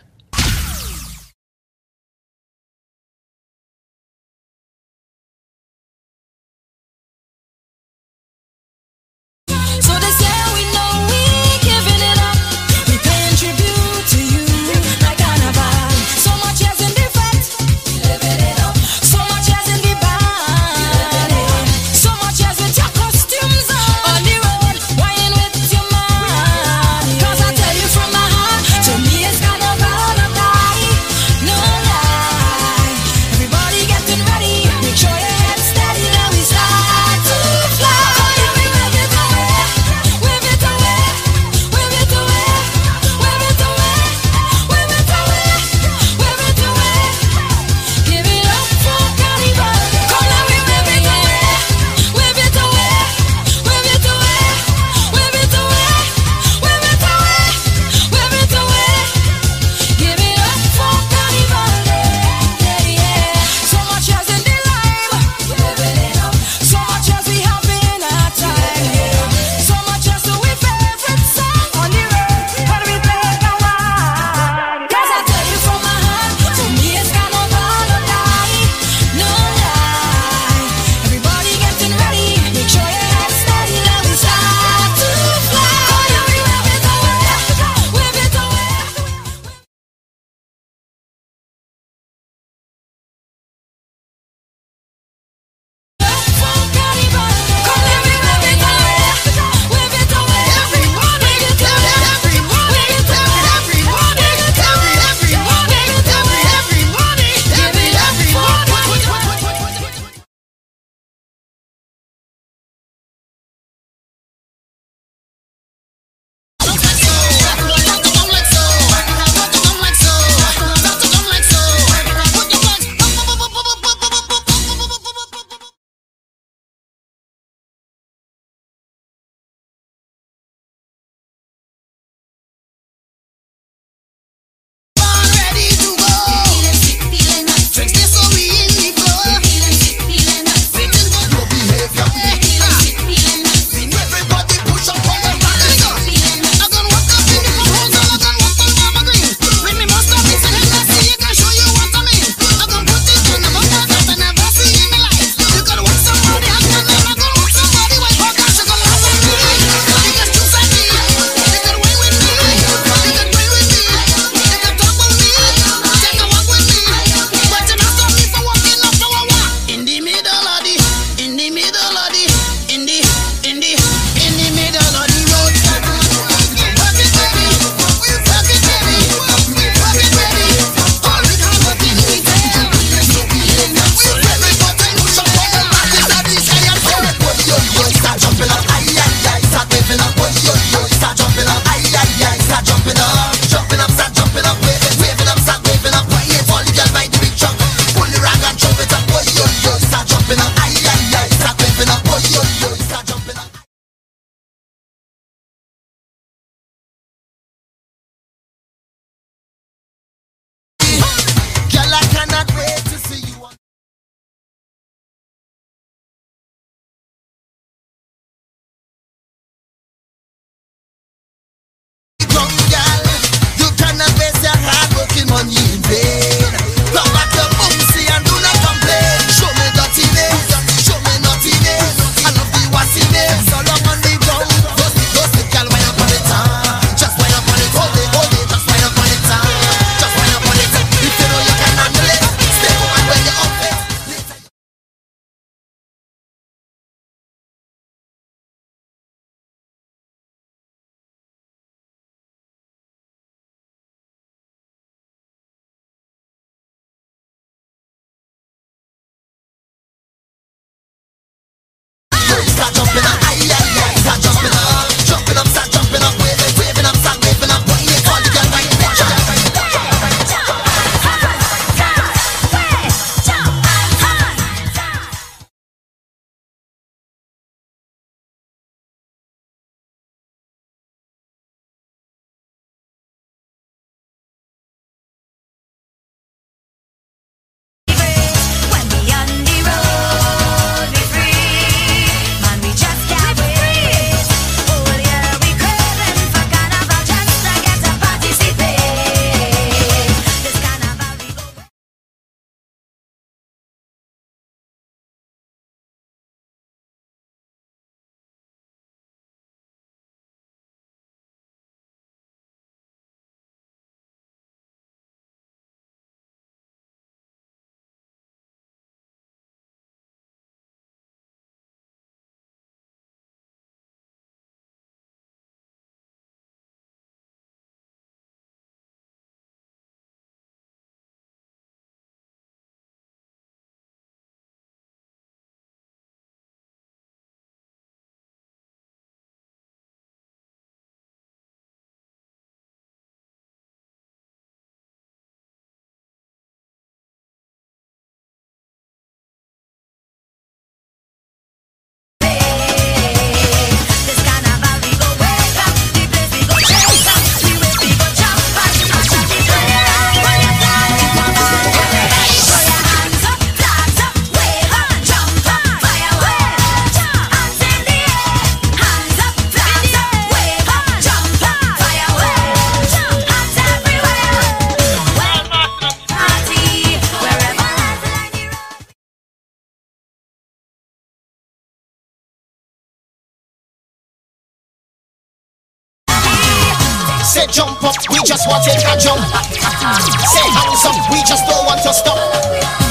say jump up, we just want to take a jump. Say hands up, we just don't want to stop.